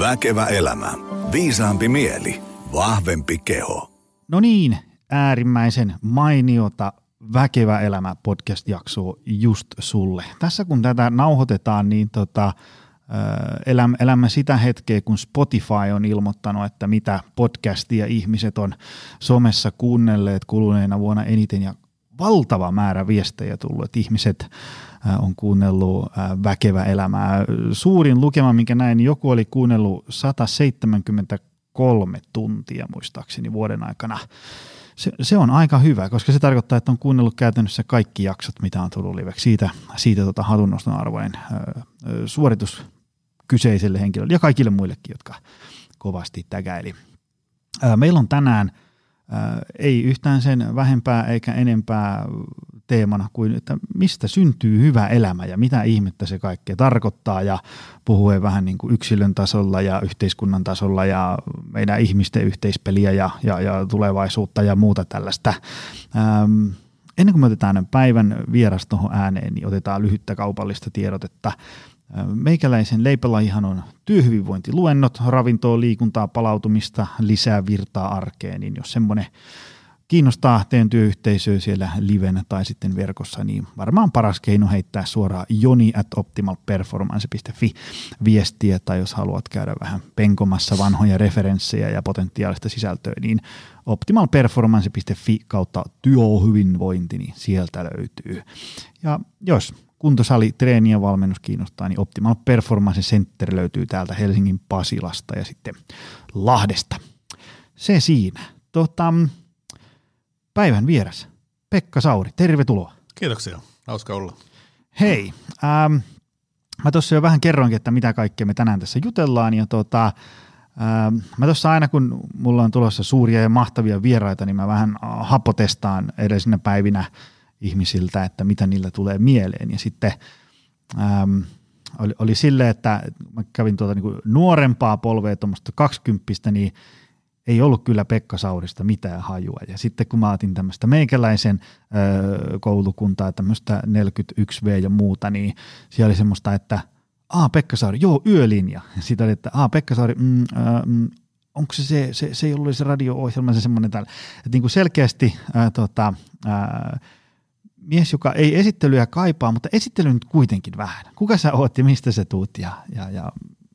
Väkevä elämä. Viisaampi mieli. Vahvempi keho. No niin, äärimmäisen mainiota Väkevä elämä podcast-jaksoa just sulle. Tässä kun tätä nauhoitetaan, niin tota, elämme, sitä hetkeä, kun Spotify on ilmoittanut, että mitä podcastia ihmiset on somessa kuunnelleet kuluneena vuonna eniten ja valtava määrä viestejä tullut, että ihmiset on kuunnellut väkevä elämää. Suurin lukema, minkä näin, niin joku oli kuunnellut 173 tuntia muistaakseni vuoden aikana. Se, se on aika hyvä, koska se tarkoittaa, että on kuunnellut käytännössä kaikki jaksot, mitä on tullut liveksi. Siitä, siitä tota hatunnoston arvoinen suoritus kyseiselle henkilölle ja kaikille muillekin, jotka kovasti tägäili. Meillä on tänään ei yhtään sen vähempää eikä enempää teemana kuin, että mistä syntyy hyvä elämä ja mitä ihmettä se kaikkea tarkoittaa ja puhuen vähän niin kuin yksilön tasolla ja yhteiskunnan tasolla ja meidän ihmisten yhteispeliä ja, ja, ja tulevaisuutta ja muuta tällaista. Ähm, ennen kuin me otetaan päivän vieras tuohon ääneen, niin otetaan lyhyttä kaupallista tiedotetta. Meikäläisen leipälajihan on työhyvinvointiluennot, ravintoa, liikuntaa, palautumista, lisää virtaa arkeen, niin jos semmoinen kiinnostaa teidän työyhteisöä siellä livenä tai sitten verkossa, niin varmaan paras keino heittää suoraan joni at optimalperformance.fi viestiä, tai jos haluat käydä vähän penkomassa vanhoja referenssejä ja potentiaalista sisältöä, niin optimalperformance.fi kautta työhyvinvointi, niin sieltä löytyy. Ja jos kuntosali, treeni ja valmennus kiinnostaa, niin Optimal Performance Center löytyy täältä Helsingin Pasilasta ja sitten Lahdesta. Se siinä. Tota, päivän vieras, Pekka Sauri, tervetuloa. Kiitoksia, hauska olla. Hei, ähm, mä tuossa jo vähän kerroinkin, että mitä kaikkea me tänään tässä jutellaan ja tota, ähm, mä tuossa aina kun mulla on tulossa suuria ja mahtavia vieraita, niin mä vähän hapotestaan edellisinä päivinä ihmisiltä, että mitä niillä tulee mieleen ja sitten ähm, oli, oli sille, että mä kävin tuota niin nuorempaa polvea, tuommoista kaksikymppistä, niin ei ollut kyllä Pekka Saurista mitään hajua. Ja sitten kun mä otin tämmöistä meikäläisen ö, koulukuntaa, tämmöistä 41V ja muuta, niin siellä oli semmoista, että Aa, Pekka Sauri, joo, yölinja. Ja sitten oli, että Aa, Pekka Sauri, mm, mm, onko se se, se, se ei ollut se radio-ohjelma, se semmoinen täällä. Että niin kuin selkeästi ää, tota, ää, mies, joka ei esittelyä kaipaa, mutta esittely nyt kuitenkin vähän. Kuka sä oot ja mistä sä tuut ja, ja, ja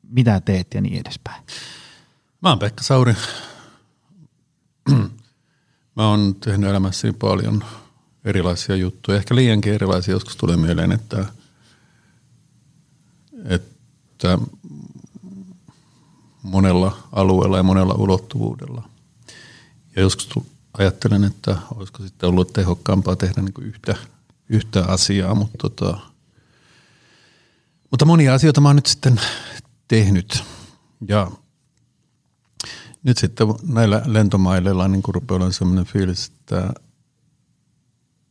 mitä teet ja niin edespäin? Mä oon Pekka Sauri, Mä oon tehnyt elämässäni paljon erilaisia juttuja, ehkä liiankin erilaisia. Joskus tulee mieleen, että, että monella alueella ja monella ulottuvuudella. Ja joskus ajattelen, että olisiko sitten ollut tehokkaampaa tehdä niin kuin yhtä, yhtä asiaa, mutta, tota, mutta monia asioita mä oon nyt sitten tehnyt. Ja nyt sitten näillä lentomaileilla niin rupeaa olemaan sellainen fiilis, että,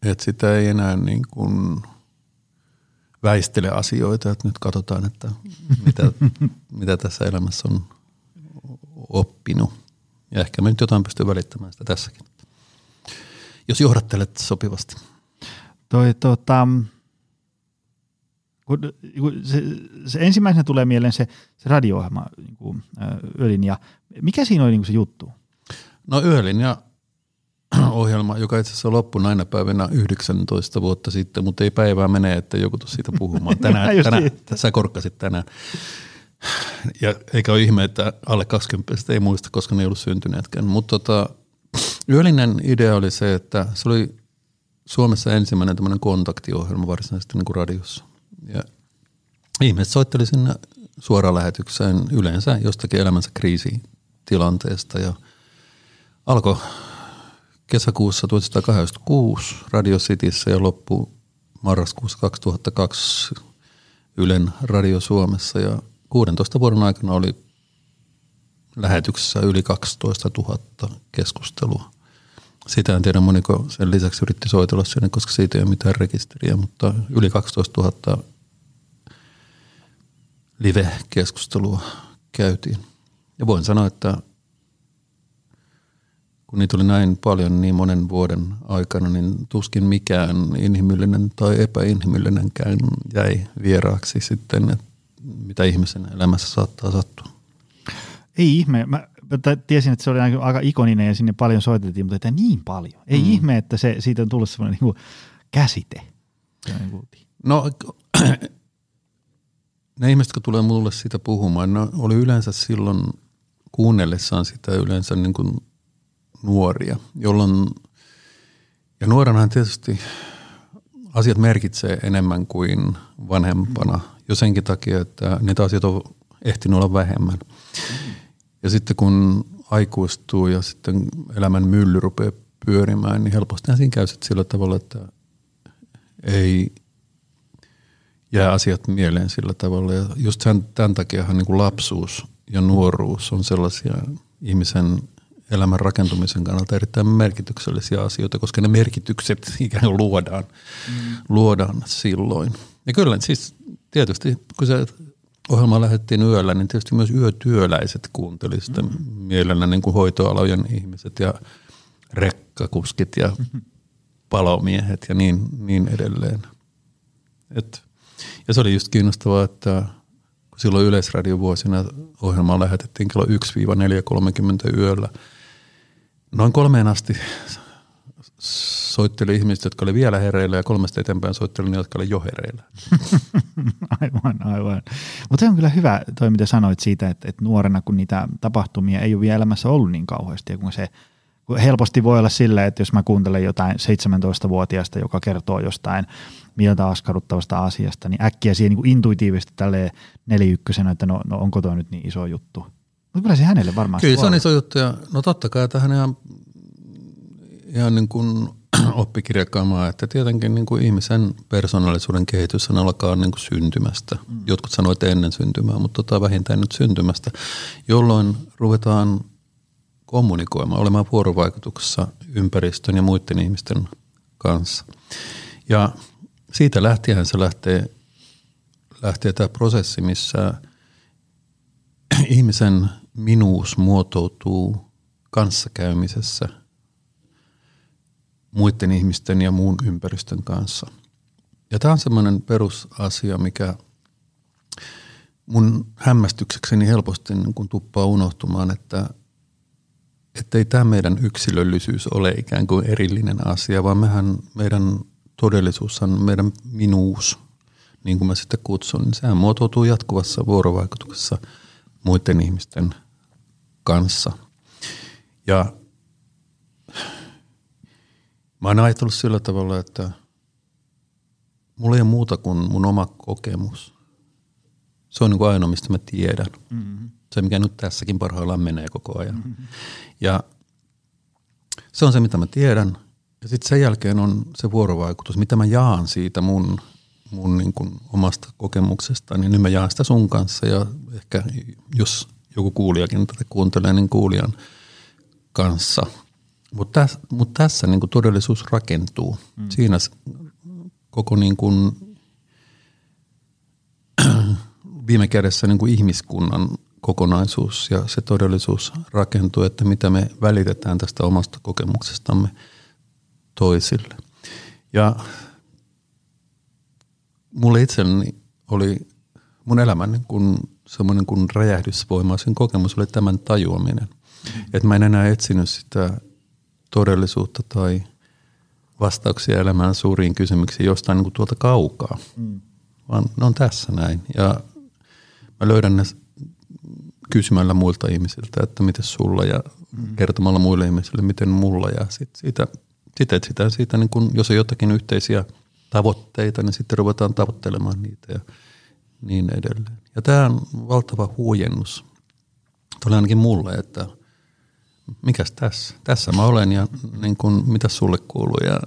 että sitä ei enää niin kuin väistele asioita, että nyt katsotaan, että mitä, mitä tässä elämässä on oppinut. Ja ehkä me nyt jotain pystyy välittämään sitä tässäkin. Jos johdattelet sopivasti. Toi, tota, kun, se, se ensimmäisenä tulee mieleen se, se radio-ohjelma niin kuin, Ölinja. Mikä siinä oli niin kuin se juttu? No Ölinja ohjelma, joka itse asiassa loppui näinä päivinä 19 vuotta sitten, mutta ei päivää mene, että joku tuossa siitä puhumaan. Tänään, tänään niin. sä korkkasit tänään. Ja eikä ole ihme, että alle 20 ei muista, koska ne ei ollut syntyneetkään. Mutta tota, Yölinen idea oli se, että se oli Suomessa ensimmäinen tämmöinen kontaktiohjelma varsinaisesti niin kuin radiossa. Ja ihmiset soitteli sinne suoraan lähetykseen yleensä jostakin elämänsä kriisitilanteesta ja alkoi kesäkuussa 1986 Radio Cityssä ja loppu marraskuussa 2002 Ylen Radio Suomessa ja 16 vuoden aikana oli lähetyksessä yli 12 000 keskustelua. Sitä en tiedä moniko sen lisäksi yritti soitella sinne, koska siitä ei ole mitään rekisteriä, mutta yli 12 000 live-keskustelua käytiin. Ja voin sanoa, että kun niitä oli näin paljon niin monen vuoden aikana, niin tuskin mikään inhimillinen tai epäinhimillinenkään jäi vieraaksi sitten, että mitä ihmisen elämässä saattaa sattua. Ei ihme. Mä tiesin, että se oli aika ikoninen ja sinne paljon soitettiin, mutta että niin paljon. Ei mm. ihme, että se, siitä on tullut sellainen niin käsite. No ne ihmiset, jotka tulee mulle siitä puhumaan, ne oli yleensä silloin kuunnellessaan sitä yleensä niin kuin nuoria, jolloin, ja nuorenahan tietysti asiat merkitsee enemmän kuin vanhempana jo senkin takia, että niitä asioita on ehtinyt olla vähemmän. Ja sitten kun aikuistuu ja sitten elämän mylly rupeaa pyörimään, niin helposti siinä käy sillä tavalla, että ei jää asiat mieleen sillä tavalla. Ja just sen, tämän takiahan niin kuin lapsuus ja nuoruus on sellaisia ihmisen elämän rakentumisen kannalta erittäin merkityksellisiä asioita, koska ne merkitykset ikään kuin luodaan, mm. luodaan silloin. Ja kyllä siis tietysti, kun se ohjelma lähdettiin yöllä, niin tietysti myös yötyöläiset kuuntelivat sitä mm. mielellä niin kuin hoitoalojen ihmiset ja rekkakuskit ja mm-hmm. palomiehet ja niin, niin edelleen. Et, ja se oli just kiinnostavaa, että kun silloin vuosina ohjelmaa lähetettiin kello 1-4.30 yöllä, noin kolmeen asti soitteli ihmiset, jotka oli vielä hereillä ja kolmesta eteenpäin soitteli ne, jotka oli jo hereillä. aivan, aivan. Mutta se on kyllä hyvä toi, mitä sanoit siitä, että, että nuorena kun niitä tapahtumia ei ole vielä elämässä ollut niin kauheasti kun se helposti voi olla silleen, että jos mä kuuntelen jotain 17-vuotiaasta, joka kertoo jostain mieltä askarruttavasta asiasta, niin äkkiä siihen niin kuin intuitiivisesti tälleen neliykkösenä, että no, no onko toi nyt niin iso juttu. Mutta kyllä se hänelle varmaan Kyllä se on iso juttu ja no totta kai tähän ihan ihan niin kuin oppikirjakamaa, että tietenkin niin kuin ihmisen persoonallisuuden kehitys alkaa niin kuin syntymästä. Mm. Jotkut sanoivat ennen syntymää, mutta tota vähintään nyt syntymästä, jolloin ruvetaan kommunikoimaan, olemaan vuorovaikutuksessa ympäristön ja muiden ihmisten kanssa. Ja siitä lähtien se lähtee, lähtee tämä prosessi, missä ihmisen minuus muotoutuu kanssakäymisessä – muiden ihmisten ja muun ympäristön kanssa. Ja tämä on semmoinen perusasia, mikä mun hämmästyksekseni helposti niin kun tuppaa unohtumaan, että ei tämä meidän yksilöllisyys ole ikään kuin erillinen asia, vaan mehän, meidän todellisuushan, meidän minuus, niin kuin mä sitä kutsun, niin sehän muotoutuu jatkuvassa vuorovaikutuksessa muiden ihmisten kanssa. Ja Mä oon ajatellut sillä tavalla, että mulla ei ole muuta kuin mun oma kokemus. Se on niin kuin ainoa, mistä mä tiedän. Mm-hmm. Se, mikä nyt tässäkin parhaillaan menee koko ajan. Mm-hmm. Ja se on se, mitä mä tiedän. Ja sitten sen jälkeen on se vuorovaikutus, mitä mä jaan siitä mun, mun niin kuin omasta kokemuksesta, niin nyt mä jaan sitä sun kanssa. Ja ehkä jos joku kuulijakin tätä kuuntelee, niin kuulijan kanssa – mutta täs, mut tässä niin todellisuus rakentuu. Mm. Siinä koko niin kuin, viime kädessä niin kuin ihmiskunnan kokonaisuus ja se todellisuus rakentuu, että mitä me välitetään tästä omasta kokemuksestamme toisille. Ja mulle itselleni oli mun elämän niin kuin semmoinen kuin räjähdysvoimaisin kokemus oli tämän tajuaminen. Että mä en enää etsinyt sitä todellisuutta tai vastauksia elämään suuriin kysymyksiin jostain niin kuin tuolta kaukaa, mm. vaan ne on tässä näin. Ja mä löydän ne kysymällä muilta ihmisiltä, että miten sulla ja mm. kertomalla muille ihmisille, miten mulla. Ja sit siitä, sit etsitään siitä, niin kun, jos on jotakin yhteisiä tavoitteita, niin sitten ruvetaan tavoittelemaan niitä ja niin edelleen. Ja tämä on valtava huojennus. Tulee ainakin mulle, että – mikäs tässä? Tässä mä olen ja niin kuin, mitä sulle kuuluu ja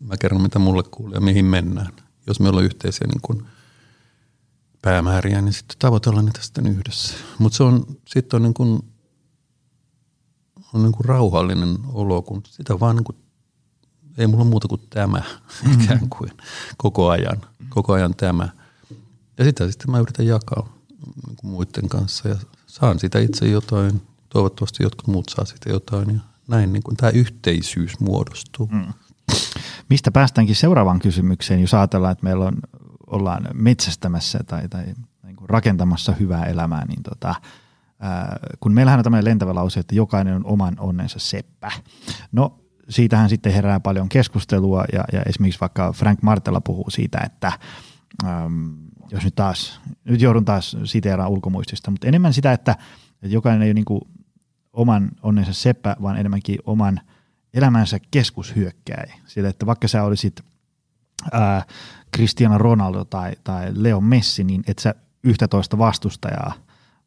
mä kerron mitä mulle kuuluu ja mihin mennään. Jos meillä on yhteisiä niin kuin päämääriä, niin sitten tavoitellaan niitä sitten yhdessä. Mutta se on, sitten on, niin kuin, on niin kuin rauhallinen olo, kun sitä vaan niin kuin, ei mulla muuta kuin tämä mm-hmm. ikään kuin koko ajan, koko ajan tämä. Ja sitä sitten mä yritän jakaa niin kuin muiden kanssa ja saan sitä itse jotain toivottavasti jotkut muut saa siitä jotain ja näin niin kuin tämä yhteisyys muodostuu. Mm. Mistä päästäänkin seuraavaan kysymykseen, jos ajatellaan, että meillä on, ollaan metsästämässä tai, tai niin kuin rakentamassa hyvää elämää, niin tota, kun meillähän on tämmöinen lentävä lause, että jokainen on oman onnensa seppä. No siitähän sitten herää paljon keskustelua ja, ja esimerkiksi vaikka Frank Martella puhuu siitä, että äm, jos nyt taas, nyt joudun taas siteeraan ulkomuistista, mutta enemmän sitä, että, että jokainen ei ole niin oman onnensa seppä, vaan enemmänkin oman elämänsä keskushyökkäjä. Sillä, että vaikka sä olisit ää, Cristiano Ronaldo tai, tai Leo Messi, niin et sä yhtä toista vastustajaa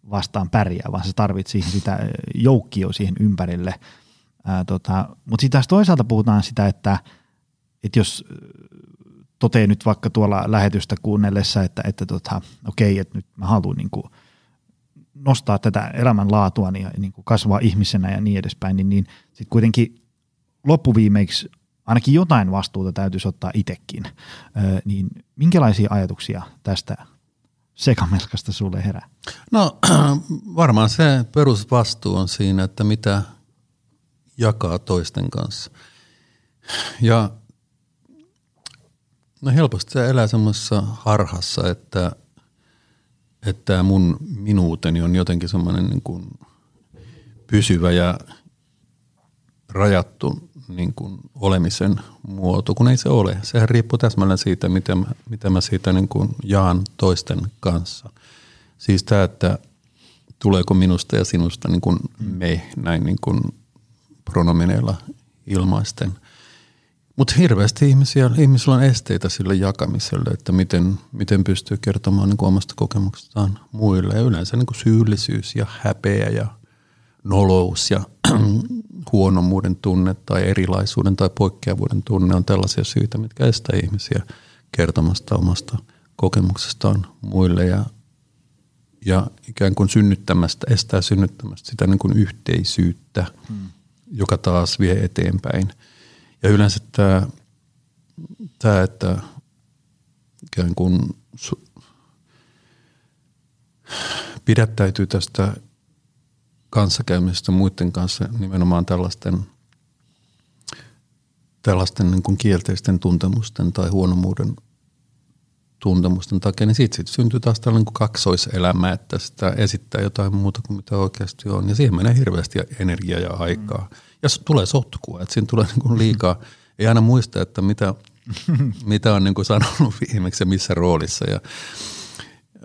vastaan pärjää, vaan sä tarvit siihen sitä joukkio siihen ympärille. Tota, Mutta sitten taas toisaalta puhutaan sitä, että, että jos totee nyt vaikka tuolla lähetystä kuunnellessa, että, että tota, okei, että nyt mä haluan niin kuin nostaa tätä elämänlaatua ja niin kuin kasvaa ihmisenä ja niin edespäin, niin, niin sitten kuitenkin loppuviimeiksi ainakin jotain vastuuta täytyisi ottaa itsekin. Öö, niin minkälaisia ajatuksia tästä sekamelkasta sulle herää? No varmaan se perusvastuu on siinä, että mitä jakaa toisten kanssa. Ja no helposti se elää semmoisessa harhassa, että, että mun minuuteni on jotenkin semmoinen niin kuin pysyvä ja rajattu niin kuin olemisen muoto, kun ei se ole. Sehän riippuu täsmälleen siitä, miten mä, mitä mä siitä niin kuin jaan toisten kanssa. Siis tämä, että tuleeko minusta ja sinusta niin kuin me näin niin kuin pronomineilla ilmaisten. Mutta hirveästi ihmisiä, ihmisillä on esteitä sille jakamiselle, että miten, miten pystyy kertomaan niin omasta kokemuksestaan muille. Ja yleensä niin kuin syyllisyys ja häpeä ja nolous ja huonommuuden tunne tai erilaisuuden tai poikkeavuuden tunne on tällaisia syitä, mitkä estää ihmisiä kertomasta omasta kokemuksestaan muille ja, ja ikään kuin synnyttämästä, estää synnyttämästä sitä niin kuin yhteisyyttä, hmm. Joka taas vie eteenpäin. Ja yleensä tämä, tämä että ikään kuin pidättäytyy tästä kanssakäymisestä muiden kanssa nimenomaan tällaisten, tällaisten niin kuin kielteisten tuntemusten tai huonomuuden tuntemusten takia, niin siitä, siitä syntyy taas tällainen kuin kaksoiselämä, että sitä esittää jotain muuta kuin mitä oikeasti on. Ja siihen menee hirveästi energiaa ja aikaa. Mm. Ja tulee sotkua, että siinä tulee niin kuin liikaa. Ei aina muista, että mitä, mitä on niin kuin sanonut viimeksi ja missä roolissa. Ja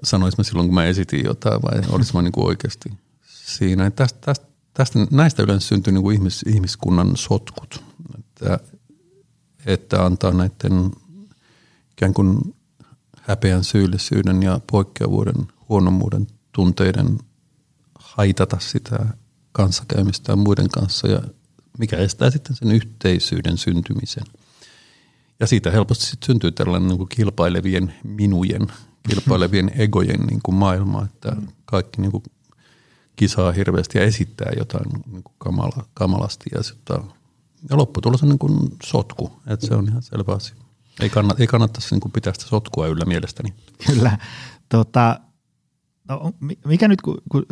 sanois mä silloin, kun mä esitin jotain vai olisi mä niin kuin oikeasti siinä. Tästä, tästä, tästä, näistä yleensä syntyy niin kuin ihmis, ihmiskunnan sotkut, että, että antaa näiden ikään kuin häpeän syyllisyyden ja poikkeavuuden, huonommuuden tunteiden haitata sitä kanssakäymistä muiden kanssa ja mikä estää sitten sen yhteisyyden syntymisen. Ja siitä helposti sitten syntyy tällainen niin kuin kilpailevien minujen, kilpailevien egojen niin kuin maailma, että kaikki niin kuin kisaa hirveästi ja esittää jotain niin kuin kamala, kamalasti. Ja, sitä, ja lopputulos on niin kuin sotku, että se on ihan selvä asia. Ei, kannata, ei kannattaisi niin pitää sitä sotkua yllä mielestäni. Kyllä. Tota, no, mikä nyt, kun, kun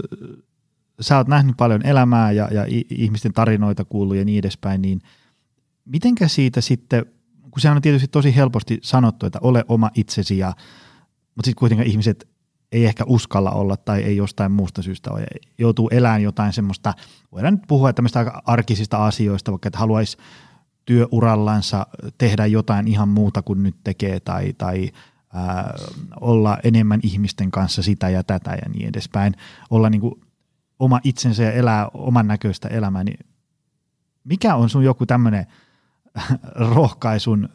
sä oot nähnyt paljon elämää ja, ja ihmisten tarinoita kuullut ja niin edespäin, niin mitenkä siitä sitten, kun sehän on tietysti tosi helposti sanottu, että ole oma itsesi, ja, mutta sitten kuitenkin ihmiset ei ehkä uskalla olla tai ei jostain muusta syystä ole. Joutuu elämään jotain semmoista, voidaan nyt puhua tämmöistä aika arkisista asioista, vaikka että haluaisi työurallansa tehdä jotain ihan muuta kuin nyt tekee tai, tai ää, olla enemmän ihmisten kanssa sitä ja tätä ja niin edespäin. Olla niin kuin oma itsensä ja elää oman näköistä elämää, niin mikä on sun joku tämmöinen rohkaisun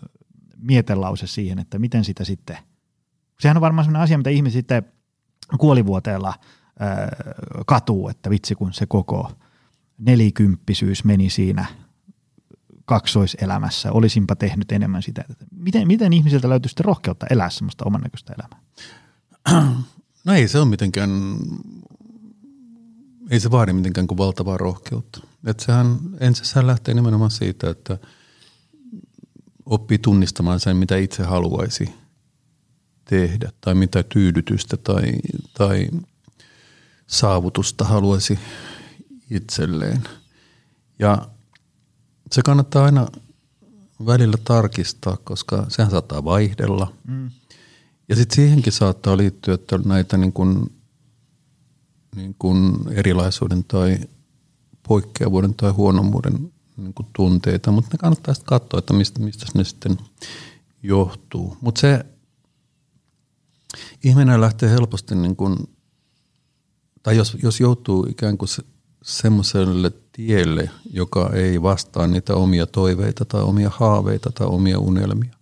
mietelause siihen, että miten sitä sitten, sehän on varmaan sellainen asia, mitä ihmiset sitten kuolivuoteella katuu, että vitsi kun se koko nelikymppisyys meni siinä kaksoiselämässä, olisinpa tehnyt enemmän sitä. Miten, miten ihmisiltä löytyy sitten rohkeutta elää semmoista oman näköistä elämää? No ei se ole mitenkään, ei se vaadi mitenkään kuin valtavaa rohkeutta. Että sehän ensisään lähtee nimenomaan siitä, että oppii tunnistamaan sen, mitä itse haluaisi tehdä tai mitä tyydytystä tai, tai saavutusta haluaisi itselleen. Ja se kannattaa aina välillä tarkistaa, koska sehän saattaa vaihdella. Mm. Ja sitten siihenkin saattaa liittyä, että näitä niin kuin, niin kuin erilaisuuden tai poikkeavuuden tai huonommuuden niin kuin tunteita, mutta ne kannattaa sitten katsoa, että mistä, mistä ne sitten johtuu. Mutta se ihminen lähtee helposti, niin kuin, tai jos, jos joutuu ikään kuin se, semmoiselle tielle, joka ei vastaa niitä omia toiveita tai omia haaveita tai omia unelmia,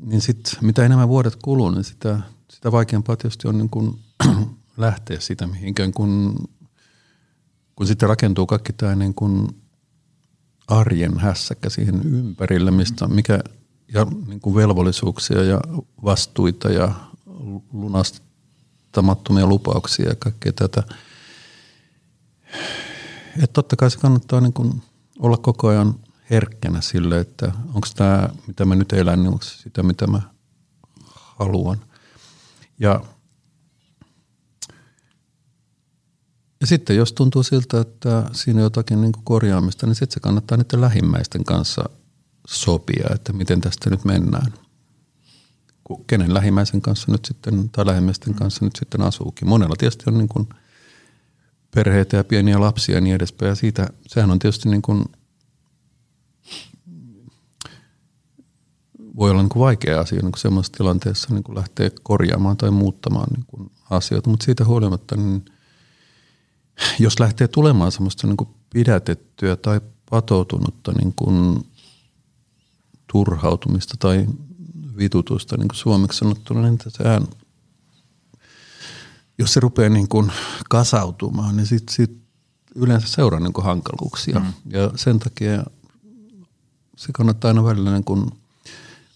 niin sitten mitä enemmän vuodet kuluu, niin sitä, sitä vaikeampaa tietysti on niin kuin lähteä sitä mihinkään, kun, kun sitten rakentuu kaikki tämä niin kuin arjen hässäkkä siihen ympärille, mistä, mikä, ja niin kuin velvollisuuksia ja vastuita ja lunastamattomia lupauksia ja kaikkea tätä. Että totta kai se kannattaa niin kuin olla koko ajan herkkänä sille, että onko tämä, mitä mä nyt elän, niin onko sitä, mitä mä haluan. Ja, ja sitten jos tuntuu siltä, että siinä on jotakin niin kuin korjaamista, niin sitten se kannattaa niiden lähimmäisten kanssa sopia, että miten tästä nyt mennään. Kenen lähimmäisen kanssa nyt sitten, tai lähimmäisten kanssa nyt sitten asuukin. Monella tietysti on niin kuin perheitä ja pieniä lapsia ja niin edespäin. Ja siitä, sehän on tietysti niin kuin voi olla niin kuin vaikea asia niin kuin semmoisessa tilanteessa niin kuin lähteä korjaamaan tai muuttamaan niin kuin asioita, mutta siitä huolimatta, niin jos lähtee tulemaan semmoista niin kuin pidätettyä tai patoutunutta niin kuin turhautumista tai vitutusta niin kuin suomeksi sanottuna, niin sehän, jos se rupeaa niin kuin kasautumaan, niin sitten sit yleensä seuraa niin kuin hankaluuksia. Mm. Ja sen takia se kannattaa aina välillä niin kuin –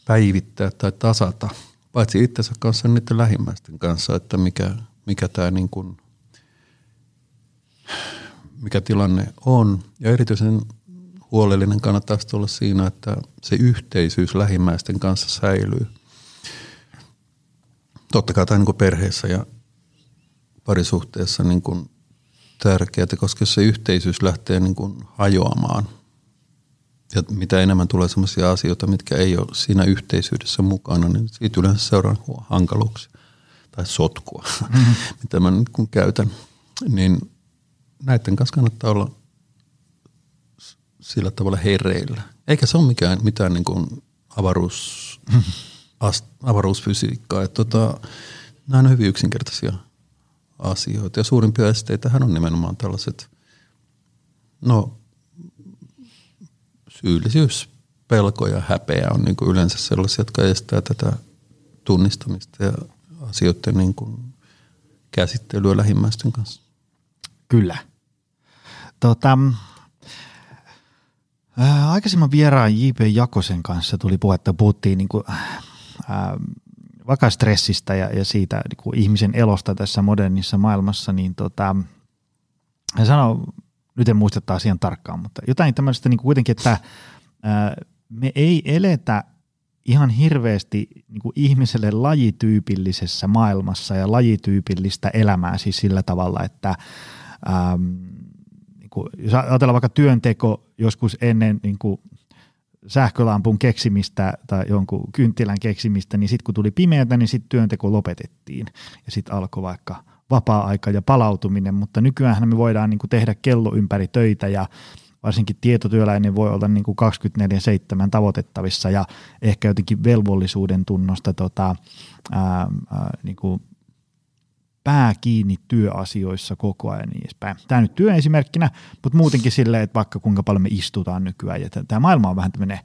päivittää tai tasata, paitsi itsensä kanssa, niin niiden lähimmäisten kanssa, että mikä, mikä tämä niin kuin, mikä tilanne on. Ja erityisen huolellinen kannattaa olla siinä, että se yhteisyys lähimmäisten kanssa säilyy. Totta kai tämä niin perheessä ja parisuhteessa niin kuin tärkeää, koska jos se yhteisyys lähtee niin kuin hajoamaan – ja mitä enemmän tulee sellaisia asioita, mitkä ei ole siinä yhteisöydessä mukana, niin siitä yleensä seuraa hankaluuksia tai sotkua, mm-hmm. mitä mä nyt kun käytän. Niin näiden kanssa kannattaa olla sillä tavalla hereillä. Eikä se ole mikään, mitään niin kuin avaruus, ast, avaruusfysiikkaa. Että tota, nämä on hyvin yksinkertaisia asioita. Ja suurimpia esteitähän on nimenomaan tällaiset, no syyllisyys, pelko ja häpeä on niin yleensä sellaisia, jotka estää tätä tunnistamista ja asioiden niin kuin käsittelyä lähimmäisten kanssa. Kyllä. Tota, ää, aikaisemman vieraan J.P. Jakosen kanssa tuli puhetta, puhuttiin niin kuin, ää, vaikka stressistä ja, ja siitä niin ihmisen elosta tässä modernissa maailmassa, niin tota, hän sanoi nyt en muista asian tarkkaan, mutta jotain tämmöistä niin kuitenkin, että ää, me ei eletä ihan hirveästi niin kuin ihmiselle lajityypillisessä maailmassa ja lajityypillistä elämää siis sillä tavalla, että ähm, niin kuin, jos ajatellaan vaikka työnteko joskus ennen niin kuin sähkölampun keksimistä tai jonkun kynttilän keksimistä, niin sitten kun tuli pimeätä, niin sitten työnteko lopetettiin. Ja sitten alkoi vaikka vapaa-aika ja palautuminen, mutta nykyään me voidaan niin kuin tehdä kello ympäri töitä ja varsinkin tietotyöläinen voi olla niin kuin 24-7 tavoitettavissa ja ehkä jotenkin velvollisuuden tunnosta tota, ää, ää, niin kuin pää kiinni työasioissa koko ajan niin edespäin. Tämä nyt työesimerkkinä, mutta muutenkin silleen, että vaikka kuinka paljon me istutaan nykyään. Ja tämä maailma on vähän tämmöinen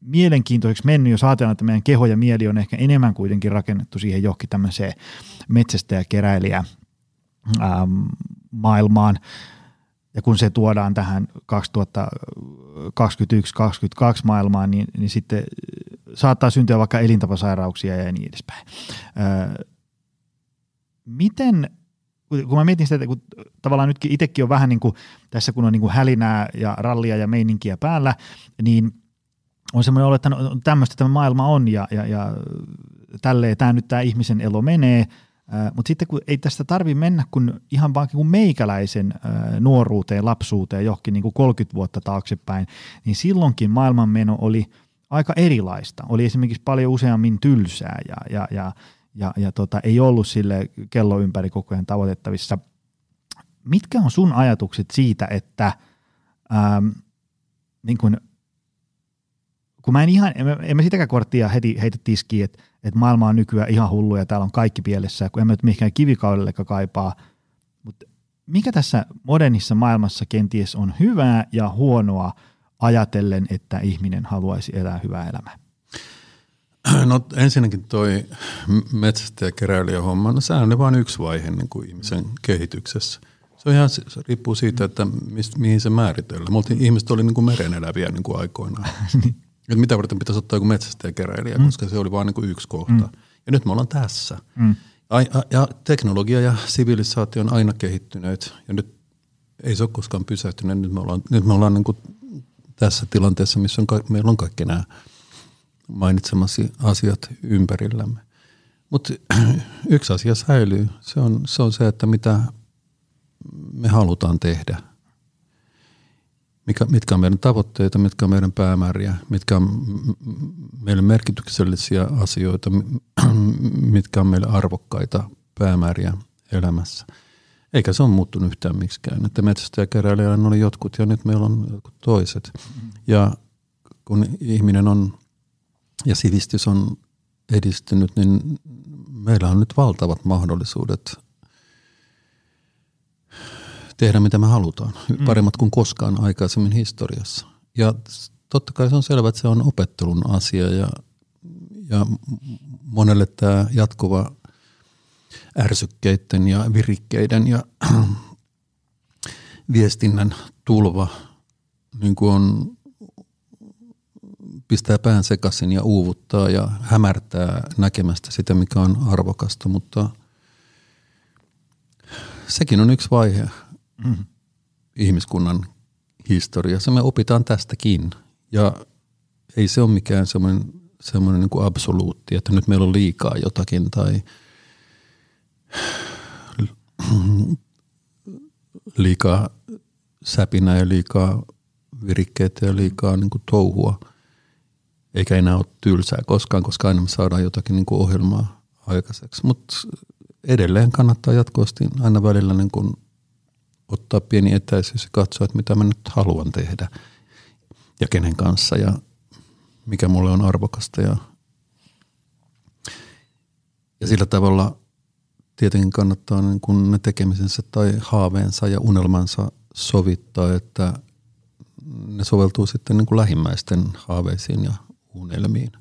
mielenkiintoiseksi mennyt, jos ajatellaan, että meidän keho ja mieli on ehkä enemmän kuitenkin rakennettu siihen johonkin tämmöiseen metsästäjä-keräilijä maailmaan. Ja kun se tuodaan tähän 2021-2022 maailmaan, niin, niin sitten saattaa syntyä vaikka elintapasairauksia ja niin edespäin. Miten kun mä mietin sitä, että kun tavallaan nytkin itsekin on vähän niin kuin tässä, kun on niin kuin hälinää ja rallia ja meininkiä päällä, niin – on semmoinen olo, että no, tämmöistä tämä maailma on ja, ja, ja tälleen tämä nyt tämä ihmisen elo menee, mutta sitten kun ei tästä tarvi mennä kun ihan vaan kuin meikäläisen nuoruuteen, lapsuuteen, johonkin niin kuin 30 vuotta taaksepäin, niin silloinkin maailmanmeno oli aika erilaista. Oli esimerkiksi paljon useammin tylsää ja, ja, ja, ja, ja tota, ei ollut sille kello ympäri koko ajan tavoitettavissa. Mitkä on sun ajatukset siitä, että ähm, niin kun, kun mä en ihan, en, en mä sitäkään korttia heti heitä tiskiin, että, että maailma on nykyään ihan hullu ja täällä on kaikki pielessä, kun en mä nyt mihinkään kivikaudellekaan kaipaa, mutta mikä tässä modernissa maailmassa kenties on hyvää ja huonoa ajatellen, että ihminen haluaisi elää hyvää elämää? No ensinnäkin toi metsästäjäkeräilijä homma, no sehän on vain yksi vaihe niin kuin ihmisen kehityksessä. Se, on ihan, se riippuu siitä, että mist, mihin se määritellään. Me oltiin, ihmiset oli niin kuin mereneläviä niin kuin aikoinaan. niin. Et mitä varten pitäisi ottaa joku metsästäjäkeräilijä, mm. koska se oli vain niin kuin yksi kohta. Mm. Ja nyt me ollaan tässä. Mm. Ja, ja teknologia ja sivilisaatio on aina kehittyneet ja nyt ei se ole koskaan pysähtynyt. Nyt me ollaan, nyt me ollaan niin kuin tässä tilanteessa, missä on, meillä on kaikki nämä mainitsemasi asiat ympärillämme. Mutta yksi asia säilyy. Se on, se on se, että mitä me halutaan tehdä. Mikä, mitkä on meidän tavoitteita, mitkä on meidän päämääriä, mitkä on meille merkityksellisiä asioita, mitkä on meille arvokkaita päämääriä elämässä. Eikä se ole muuttunut yhtään miksikään. Että metsästäjäkeräilijänä oli jotkut ja nyt meillä on jotkut toiset. Ja kun ihminen on ja sivistys on edistynyt, niin meillä on nyt valtavat mahdollisuudet tehdä mitä me halutaan. Mm. Paremmat kuin koskaan aikaisemmin historiassa. Ja totta kai se on selvä, että se on opettelun asia ja, ja monelle tämä jatkuva ärsykkeiden ja virikkeiden ja viestinnän tulva niin kuin on pistää pään sekaisin ja uuvuttaa ja hämärtää näkemästä sitä, mikä on arvokasta, mutta sekin on yksi vaihe mm. ihmiskunnan historiassa. Me opitaan tästäkin ja ei se ole mikään semmoinen, semmoinen niin kuin absoluutti, että nyt meillä on liikaa jotakin tai liikaa säpinä ja liikaa virikkeitä ja liikaa niin kuin touhua – eikä enää ole tylsää koskaan, koska aina me saadaan jotakin niin kuin ohjelmaa aikaiseksi. Mutta edelleen kannattaa jatkuvasti aina välillä niin kuin ottaa pieni etäisyys ja katsoa, että mitä mä nyt haluan tehdä ja kenen kanssa ja mikä mulle on arvokasta. Ja, ja sillä tavalla tietenkin kannattaa niin kuin ne tekemisensä tai haaveensa ja unelmansa sovittaa, että ne soveltuu sitten niin kuin lähimmäisten haaveisiin ja unelmiin.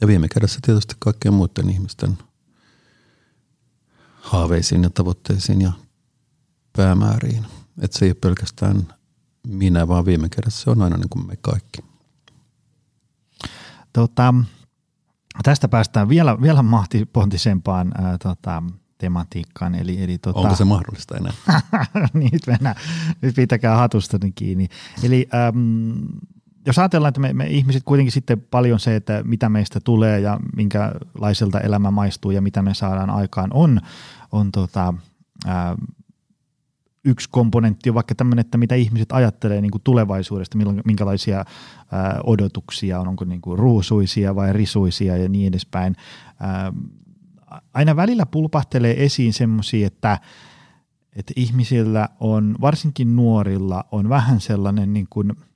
Ja viime kädessä tietysti kaikkien muiden ihmisten haaveisiin ja tavoitteisiin ja päämääriin. Että se ei ole pelkästään minä, vaan viime kädessä se on aina niin kuin me kaikki. Tota, tästä päästään vielä, vielä mahtipontisempaan ää, tota, tematiikkaan. Eli, eli tota... Onko se mahdollista enää? nyt, mennään, nyt pitäkää hatusta kiinni. Eli äm, jos ajatellaan, että me, me ihmiset kuitenkin sitten paljon se, että mitä meistä tulee ja minkälaiselta elämä maistuu ja mitä me saadaan aikaan on, on tota, ää, yksi komponentti on vaikka tämmöinen, että mitä ihmiset ajattelee niin kuin tulevaisuudesta, minkälaisia ää, odotuksia on, onko niin kuin ruusuisia vai risuisia ja niin edespäin. Ää, aina välillä pulpahtelee esiin semmoisia, että, että ihmisillä on, varsinkin nuorilla, on vähän sellainen niin kuin –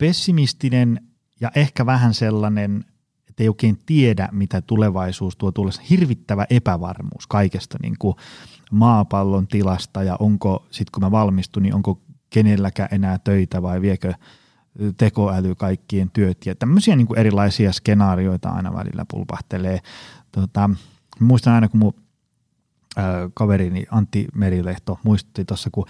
pessimistinen ja ehkä vähän sellainen, että ei oikein tiedä, mitä tulevaisuus tuo tullessa. Hirvittävä epävarmuus kaikesta niin kuin maapallon tilasta ja onko, sitten kun mä valmistun, niin onko kenelläkään enää töitä vai viekö tekoäly kaikkien työt ja tämmöisiä niin kuin erilaisia skenaarioita aina välillä pulpahtelee. Tota, muistan aina, kun mun äh, kaverini Antti Merilehto muistutti tuossa, kun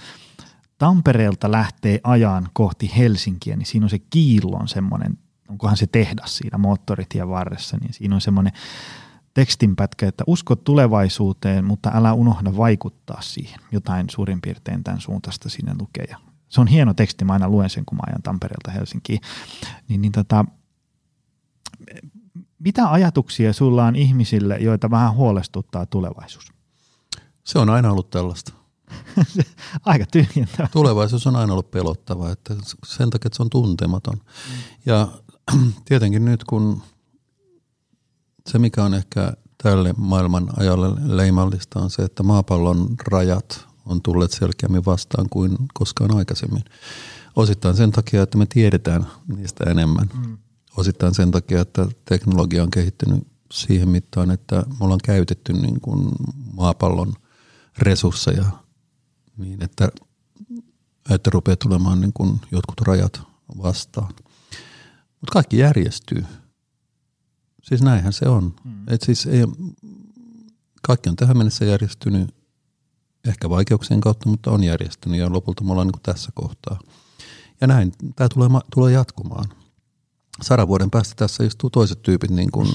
Tampereelta lähtee ajan kohti Helsinkiä, niin siinä on se kiillon semmoinen, onkohan se tehdas siinä moottoritien varressa, niin siinä on semmoinen tekstinpätkä, että usko tulevaisuuteen, mutta älä unohda vaikuttaa siihen. Jotain suurin piirtein tämän suuntaista sinne lukee. Ja se on hieno teksti, mä aina luen sen, kun mä ajan Tampereelta Helsinkiin. Niin, niin tota, mitä ajatuksia sulla on ihmisille, joita vähän huolestuttaa tulevaisuus? Se on aina ollut tällaista. Aika tyhjentävä. Tulevaisuus on aina ollut pelottava, että sen takia, että se on tuntematon. Mm. Ja tietenkin nyt, kun se mikä on ehkä tälle maailman ajalle leimallista on se, että maapallon rajat on tulleet selkeämmin vastaan kuin koskaan aikaisemmin. Osittain sen takia, että me tiedetään niistä enemmän. Mm. Osittain sen takia, että teknologia on kehittynyt siihen mittaan, että me ollaan käytetty niin kuin maapallon resursseja niin, että, että rupeaa tulemaan niin kuin jotkut rajat vastaan. Mutta kaikki järjestyy. Siis näinhän se on. Mm. Et siis ei, kaikki on tähän mennessä järjestynyt ehkä vaikeuksien kautta, mutta on järjestynyt ja lopulta me ollaan niin tässä kohtaa. Ja näin, tämä tulee, tulee jatkumaan. Sadan vuoden päästä tässä istuu toiset tyypit niin kuin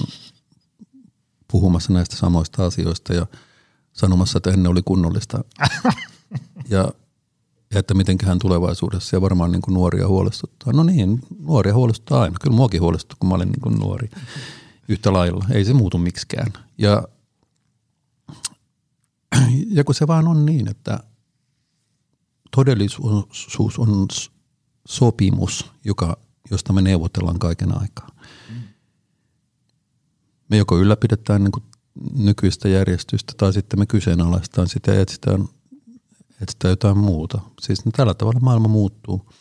puhumassa näistä samoista asioista ja sanomassa, että ennen oli kunnollista. ja, ja että mitenköhän tulevaisuudessa ja varmaan niin kuin nuoria huolestuttaa. No niin, nuoria huolestuttaa aina. Kyllä muakin huolestuttaa, kun mä olin niin kuin nuori yhtä lailla. Ei se muutu miksikään. Ja, ja kun se vaan on niin, että todellisuus on sopimus, joka, josta me neuvotellaan kaiken aikaa. Me joko ylläpidetään niin kuin nykyistä järjestystä tai sitten me kyseenalaistaan sitä ja etsitään, etsitään jotain muuta. Siis tällä tavalla maailma muuttuu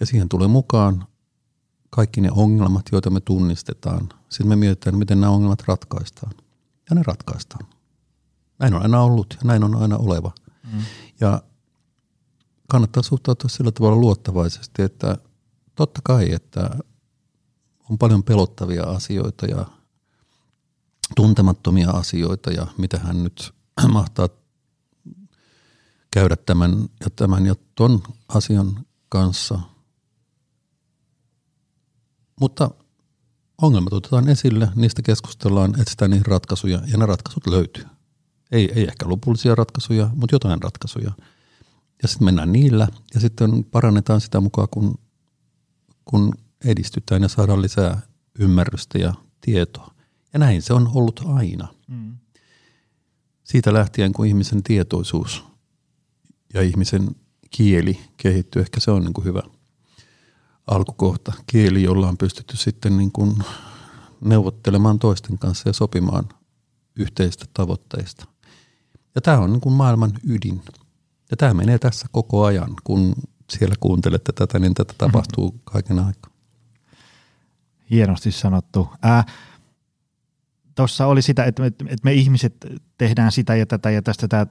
ja siihen tulee mukaan kaikki ne ongelmat, joita me tunnistetaan. Sitten me mietitään, miten nämä ongelmat ratkaistaan. Ja ne ratkaistaan. Näin on aina ollut ja näin on aina oleva. Mm. Ja kannattaa suhtautua sillä tavalla luottavaisesti, että totta kai, että on paljon pelottavia asioita ja tuntemattomia asioita ja mitä hän nyt mahtaa käydä tämän ja tämän ja ton asian kanssa. Mutta ongelmat otetaan esille, niistä keskustellaan, etsitään niihin ratkaisuja ja ne ratkaisut löytyy. Ei, ei ehkä lopullisia ratkaisuja, mutta jotain ratkaisuja. Ja sitten mennään niillä ja sitten parannetaan sitä mukaan, kun, kun edistytään ja saadaan lisää ymmärrystä ja tietoa. Ja näin se on ollut aina. Mm. Siitä lähtien, kun ihmisen tietoisuus ja ihmisen kieli kehittyy, ehkä se on niin kuin hyvä alkukohta. Kieli, jolla on pystytty sitten niin kuin neuvottelemaan toisten kanssa ja sopimaan yhteistä tavoitteista. Ja tämä on niin kuin maailman ydin. Ja tämä menee tässä koko ajan. Kun siellä kuuntelette tätä, niin tätä tapahtuu kaiken aikaa. Hienosti sanottu. Äh, tuossa oli sitä, että me, että me ihmiset tehdään sitä ja tätä ja tästä tämä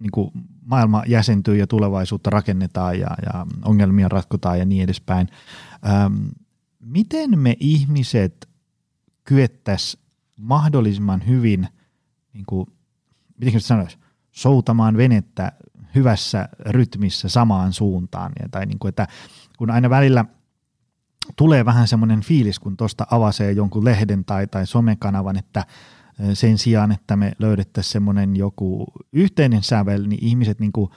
niin kuin maailma jäsentyy ja tulevaisuutta rakennetaan ja, ja ongelmia ratkotaan ja niin edespäin. Ähm, miten me ihmiset kyettäisiin mahdollisimman hyvin, niin kuin, miten sanoisi, soutamaan venettä hyvässä rytmissä samaan suuntaan. Ja, tai niin kuin, että kun aina välillä tulee vähän semmoinen fiilis, kun tuosta avasee jonkun lehden tai, tai somekanavan, että sen sijaan, että me löydettäisiin semmoinen joku yhteinen sävel, niin ihmiset niin kuin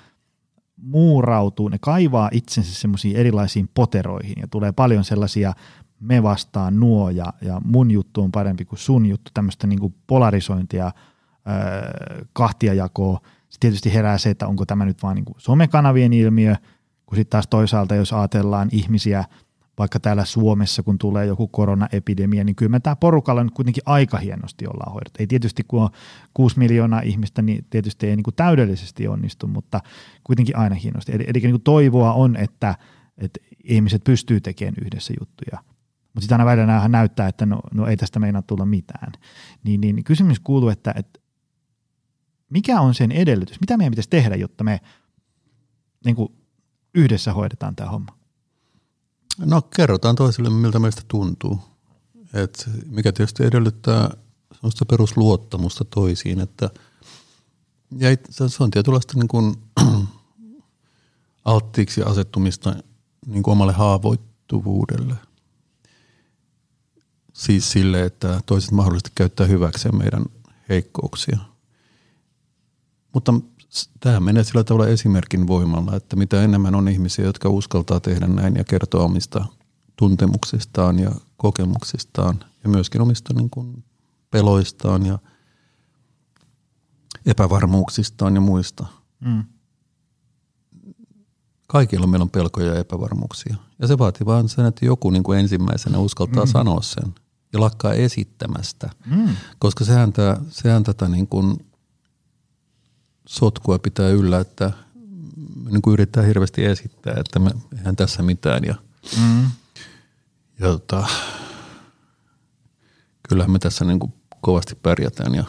muurautuu, ne kaivaa itsensä semmoisiin erilaisiin poteroihin ja tulee paljon sellaisia me vastaan nuo ja, ja mun juttu on parempi kuin sun juttu, tämmöistä niin kuin polarisointia, kahtiajakoa. Sitten tietysti herää se, että onko tämä nyt vaan niin kuin somekanavien ilmiö, kun sitten taas toisaalta, jos ajatellaan ihmisiä – vaikka täällä Suomessa, kun tulee joku koronaepidemia, niin kyllä me tämä porukalla nyt kuitenkin aika hienosti ollaan hoidettu. Ei tietysti, kun on 6 miljoonaa ihmistä, niin tietysti ei niin kuin täydellisesti onnistu, mutta kuitenkin aina hienosti. Eli, eli niin kuin toivoa on, että, että ihmiset pystyy tekemään yhdessä juttuja. Mutta sitten aina välillä näyttää, että no, no ei tästä meinaa tulla mitään. Niin, niin kysymys kuuluu, että, että mikä on sen edellytys? Mitä meidän pitäisi tehdä, jotta me niin kuin yhdessä hoidetaan tämä homma? No kerrotaan toisille, miltä meistä tuntuu. Et mikä tietysti edellyttää sellaista perusluottamusta toisiin, että ja se on tietynlaista niin kuin, alttiiksi asettumista niin kuin omalle haavoittuvuudelle. Siis sille, että toiset mahdollisesti käyttää hyväkseen meidän heikkouksia. Mutta tämä menee sillä tavalla esimerkin voimalla, että mitä enemmän on ihmisiä, jotka uskaltaa tehdä näin ja kertoa omista tuntemuksistaan ja kokemuksistaan ja myöskin omista niin kuin peloistaan ja epävarmuuksistaan ja muista. Mm. Kaikilla meillä on pelkoja ja epävarmuuksia. Ja se vaatii vaan sen, että joku niin kuin ensimmäisenä uskaltaa mm. sanoa sen. ja lakkaa esittämästä. Mm. Koska sehän, tää, sehän tätä niin kuin sotkua pitää yllä, että niin kuin yrittää hirveästi esittää, että me eihän tässä mitään. Ja, mm. ja tota, kyllähän me tässä niin kuin kovasti pärjätään ja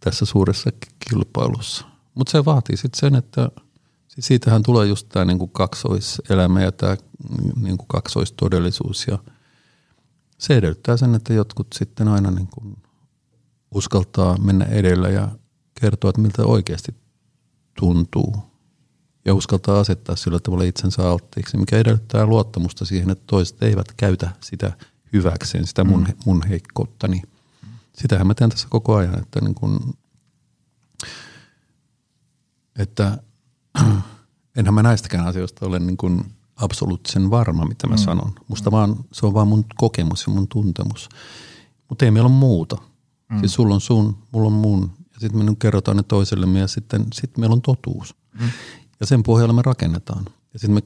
tässä suuressa kilpailussa. Mutta se vaatii sitten sen, että siis siitähän tulee just tämä niinku kaksoiselämä ja tämä niinku kaksoistodellisuus ja se edellyttää sen, että jotkut sitten aina niinku uskaltaa mennä edellä ja kertoa, että miltä oikeasti tuntuu ja uskaltaa asettaa sillä tavalla itsensä alttiiksi, mikä edellyttää luottamusta siihen, että toiset eivät käytä sitä hyväkseen, sitä mun, mm. mun heikkouttani. Sitähän mä teen tässä koko ajan, että, niin kun, että enhän mä näistäkään asioista ole niin kun absoluuttisen varma, mitä mä mm. sanon. Musta vaan, se on vaan mun kokemus ja mun tuntemus. Mutta ei meillä ole muuta. Mm. Siis sulla on sun, mulla on mun. Sitten me nyt kerrotaan ne toisellemme ja sitten sit meillä on totuus. Mm. Ja sen pohjalla me rakennetaan. Ja sitten me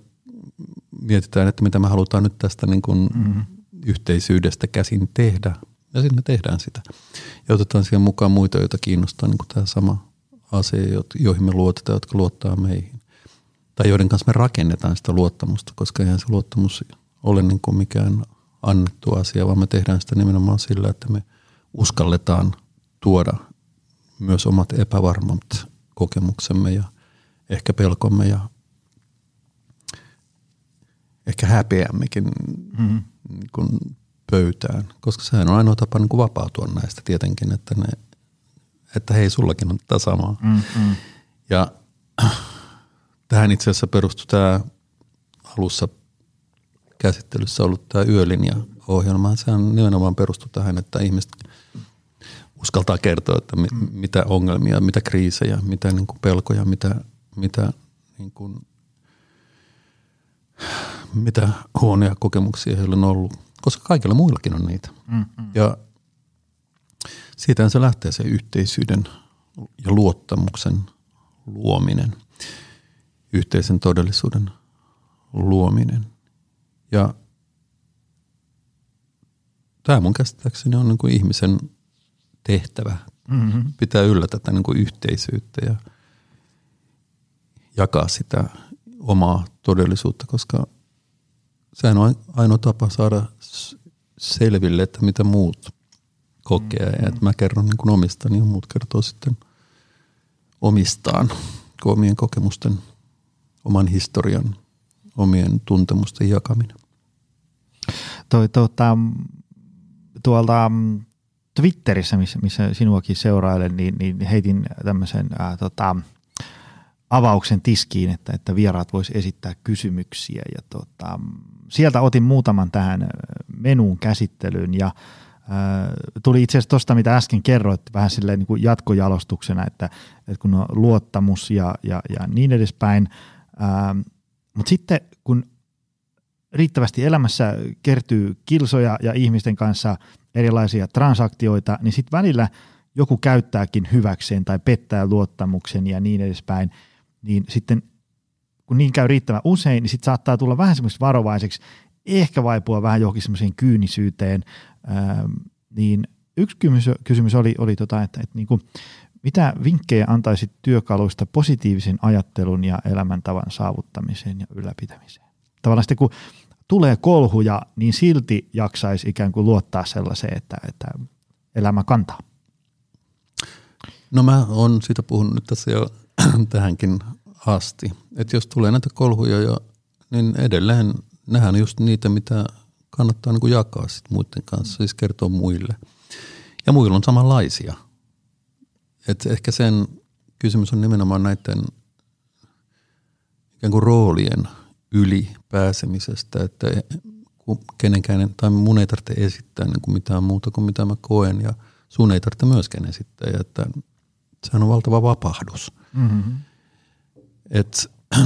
mietitään, että mitä me halutaan nyt tästä niin kun mm. yhteisyydestä käsin tehdä. Ja sitten me tehdään sitä. Ja otetaan siihen mukaan muita, joita kiinnostaa niin tämä sama asia, joihin me luotetaan, jotka luottaa meihin. Tai joiden kanssa me rakennetaan sitä luottamusta, koska eihän se luottamus ole niin kuin mikään annettu asia, vaan me tehdään sitä nimenomaan sillä, että me uskalletaan tuoda myös omat epävarmat kokemuksemme ja ehkä pelkomme ja ehkä häpeämmekin mm-hmm. niin kuin pöytään, koska sehän on ainoa tapa niin kuin vapautua näistä tietenkin, että, ne, että hei, sullakin on tätä samaa. Mm-hmm. Ja tähän itse asiassa perustui tämä alussa käsittelyssä ollut tämä yölinja-ohjelma. Sehän nimenomaan perustui tähän, että ihmiset uskaltaa kertoa, että mi- mm. mitä ongelmia, mitä kriisejä, mitä niin kuin pelkoja, mitä, mitä, niin kuin, mitä huonoja kokemuksia heillä on ollut koska kaikilla muillakin on niitä. Mm-hmm. Ja siitä se lähtee se yhteisyyden ja luottamuksen luominen, yhteisen todellisuuden luominen. Ja tämä mun käsittääkseni on niin kuin ihmisen tehtävä mm-hmm. pitää yllä tätä niin kuin yhteisyyttä ja jakaa sitä omaa todellisuutta, koska sehän on ainoa tapa saada selville, että mitä muut kokee. Mm. että mä kerron niin kuin omistani ja muut kertoo sitten omistaan, omien kokemusten, oman historian, omien tuntemusten jakaminen. Toi, tuota, tuolta Twitterissä, missä, missä sinuakin seurailen, niin, niin heitin tämmöisen ää, tota, avauksen tiskiin, että, että vieraat vois esittää kysymyksiä ja tota, sieltä otin muutaman tähän menuun käsittelyyn ja äh, tuli itse asiassa tuosta, mitä äsken kerroit, vähän silleen niin kuin jatkojalostuksena, että, että kun on luottamus ja, ja, ja niin edespäin. Ähm, Mutta sitten kun riittävästi elämässä kertyy kilsoja ja ihmisten kanssa erilaisia transaktioita, niin sitten välillä joku käyttääkin hyväkseen tai pettää luottamuksen ja niin edespäin, niin sitten kun niin käy riittävän usein, niin sitten saattaa tulla vähän semmoista varovaiseksi, ehkä vaipua vähän johonkin semmoiseen kyynisyyteen, ähm, niin yksi kysymys, kysymys oli, oli tota, että, että niin kuin, mitä vinkkejä antaisit työkaluista positiivisen ajattelun ja elämäntavan saavuttamiseen ja ylläpitämiseen? Tavallaan sitten kun tulee kolhuja, niin silti jaksaisi ikään kuin luottaa sellaiseen, että, että elämä kantaa. No mä oon siitä puhunut nyt tässä jo tähänkin asti. Että jos tulee näitä kolhuja, jo, niin edelleen nähdään just niitä, mitä kannattaa niin kuin jakaa sit muiden kanssa, siis kertoa muille. Ja muilla on samanlaisia. Et ehkä sen kysymys on nimenomaan näiden ikään kuin roolien yli pääsemisestä, että kenenkään, tai mun ei tarvitse esittää niin kuin mitään muuta kuin mitä mä koen, ja sun ei tarvitse myöskään esittää, ja että sehän on valtava vapahdus. Mm-hmm. Et,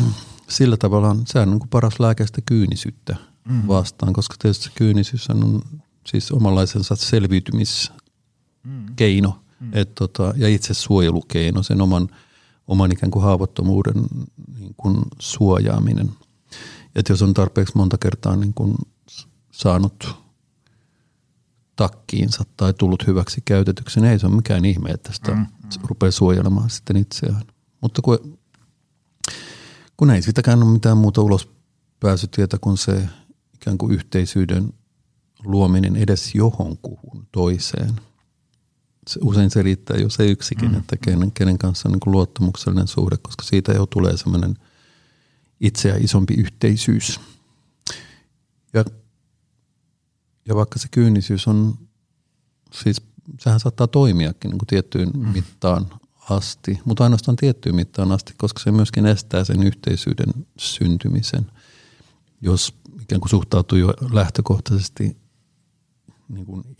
sillä tavalla se on niin kuin paras lääkäistä kyynisyyttä mm. vastaan, koska tietysti se kyynisyys on siis omanlaisensa selviytymiskeino mm. et, tota, ja itse suojelukeino, sen oman, oman ikään kuin haavoittomuuden niin kuin suojaaminen. Et jos on tarpeeksi monta kertaa niin kuin saanut takkiinsa tai tullut hyväksi käytetyksi, niin ei se ole mikään ihme, että sitä mm, mm. rupeaa suojelemaan sitten itseään. Mutta kun, kun ei sitäkään ole mitään muuta ulospääsytietä kuin se ikään kuin yhteisyyden luominen edes johonkuhun toiseen. Se, usein se riittää jo se yksikin, mm. että kenen, kenen kanssa on niin kuin luottamuksellinen suhde, koska siitä jo tulee semmoinen itseä isompi yhteisyys. Ja, ja vaikka se kyynisyys on, siis sehän saattaa toimiakin niin kuin tiettyyn mm. mittaan asti, mutta ainoastaan tiettyyn mittaan asti, koska se myöskin estää sen yhteisyyden syntymisen, jos ikään kuin suhtautuu jo lähtökohtaisesti niin kuin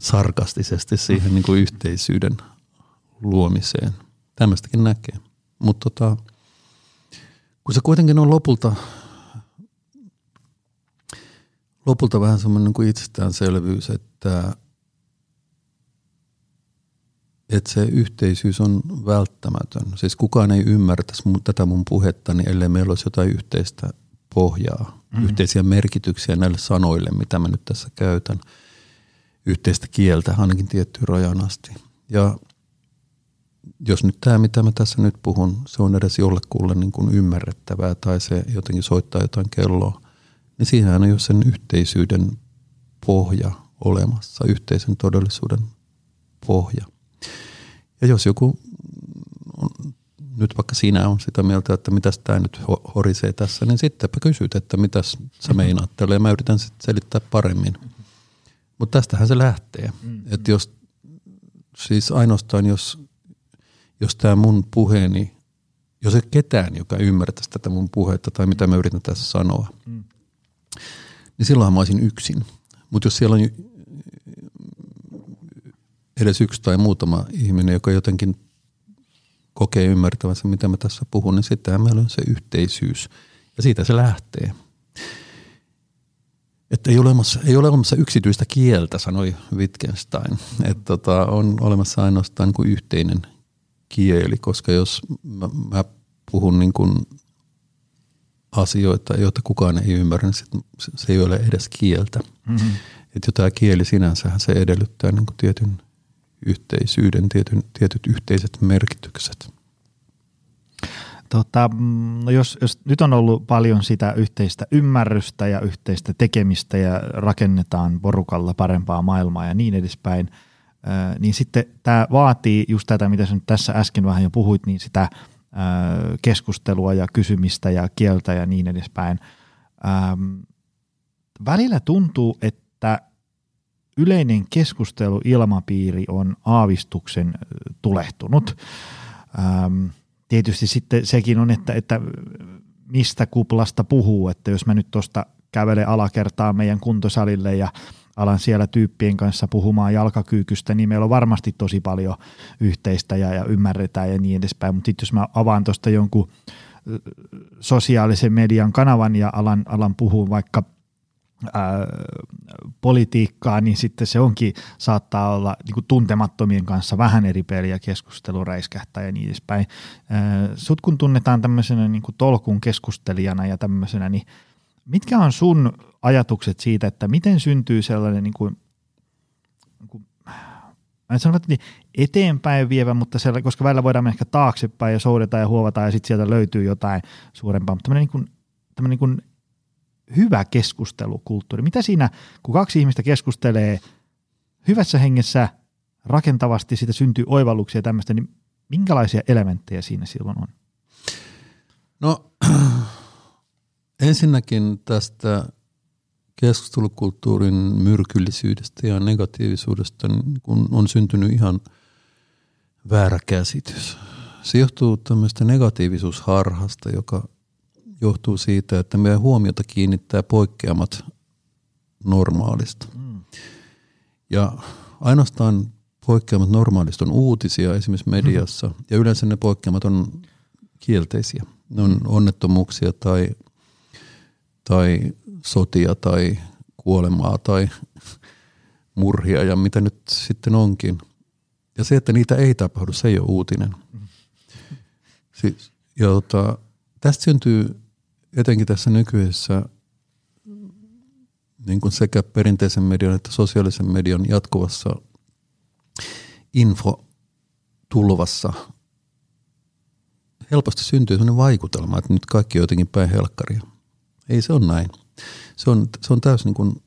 sarkastisesti siihen niin kuin yhteisyyden luomiseen. Tämmöistäkin näkee. Mutta tota, kun se kuitenkin on lopulta, lopulta vähän semmoinen niin kuin itsestäänselvyys, että, että se yhteisyys on välttämätön. Siis kukaan ei ymmärtäisi tätä mun puhetta, niin ellei meillä olisi jotain yhteistä pohjaa, mm. yhteisiä merkityksiä näille sanoille, mitä mä nyt tässä käytän, yhteistä kieltä ainakin tiettyyn rajan asti. Ja jos nyt tämä, mitä mä tässä nyt puhun, se on edes jollekulle niin kuin ymmärrettävää tai se jotenkin soittaa jotain kelloa, niin siihen on jo sen yhteisyyden pohja olemassa, yhteisen todellisuuden pohja. Ja jos joku on nyt vaikka sinä on sitä mieltä, että mitäs tämä nyt horisee tässä, niin sittenpä kysyt, että mitäs sä meinaat tälle ja mä yritän sitten selittää paremmin. Mutta tästähän se lähtee. Mm-hmm. Että jos, siis ainoastaan jos, jos tämä mun puheeni, jos ei ketään, joka ymmärtäisi tätä mun puhetta tai mitä mä yritän tässä sanoa, mm. niin silloin mä olisin yksin. Mutta jos siellä on edes yksi tai muutama ihminen, joka jotenkin kokee ymmärtävänsä, mitä mä tässä puhun, niin sittenhän meillä on se yhteisyys. Ja siitä se lähtee. Että ei ole olemassa, ei ole olemassa yksityistä kieltä, sanoi Wittgenstein. Että tota, on olemassa ainoastaan niin kuin yhteinen kieli, koska jos mä, mä puhun niin kuin asioita, joita kukaan ei ymmärrä, niin se ei ole edes kieltä. Mm-hmm. Että jo tämä kieli sinänsä se edellyttää niin kuin tietyn yhteisyyden tietyn, tietyt yhteiset merkitykset? Tota, no jos, jos nyt on ollut paljon sitä yhteistä ymmärrystä ja yhteistä tekemistä ja rakennetaan porukalla parempaa maailmaa ja niin edespäin, niin sitten tämä vaatii just tätä, mitä sä nyt tässä äsken vähän jo puhuit, niin sitä keskustelua ja kysymistä ja kieltä ja niin edespäin. Välillä tuntuu, että yleinen keskusteluilmapiiri on aavistuksen tulehtunut. Tietysti sitten sekin on, että, että mistä kuplasta puhuu, että jos mä nyt tuosta kävelen alakertaa meidän kuntosalille ja alan siellä tyyppien kanssa puhumaan jalkakyykystä, niin meillä on varmasti tosi paljon yhteistä ja, ja ymmärretään ja niin edespäin, mutta sitten jos mä avaan tuosta jonkun sosiaalisen median kanavan ja alan, alan puhua vaikka ää, politiikkaa, niin sitten se onkin, saattaa olla niin kuin tuntemattomien kanssa vähän eri peliä, keskustelu räiskähtää ja niin edespäin. Ää, sut kun tunnetaan tämmöisenä niin kuin tolkun keskustelijana ja tämmöisenä, niin mitkä on sun ajatukset siitä, että miten syntyy sellainen niin kuin, niin kuin en sano, että eteenpäin vievä, mutta siellä, koska välillä voidaan ehkä taaksepäin ja soudeta ja huovata ja sitten sieltä löytyy jotain suurempaa, mutta tämmöinen, niin kuin, tämmöinen niin kuin hyvä keskustelukulttuuri? Mitä siinä, kun kaksi ihmistä keskustelee hyvässä hengessä, rakentavasti, siitä syntyy oivalluksia ja tämmöistä, niin minkälaisia elementtejä siinä silloin on? No ensinnäkin tästä keskustelukulttuurin myrkyllisyydestä ja negatiivisuudesta niin kun on syntynyt ihan väärä käsitys. Se johtuu tämmöistä negatiivisuusharhasta, joka johtuu siitä, että meidän huomiota kiinnittää poikkeamat normaalista. Mm. Ja ainoastaan poikkeamat normaalista on uutisia esimerkiksi mediassa, mm. ja yleensä ne poikkeamat on kielteisiä. Ne on onnettomuuksia tai, tai sotia tai kuolemaa tai murhia ja mitä nyt sitten onkin. Ja se, että niitä ei tapahdu, se ei ole uutinen. Siis, ja tota, tästä syntyy etenkin tässä nykyisessä niin kuin sekä perinteisen median että sosiaalisen median jatkuvassa infotulvassa helposti syntyy sellainen vaikutelma, että nyt kaikki on jotenkin päin helkkaria. Ei se on näin. Se on, se on täysin niin kuin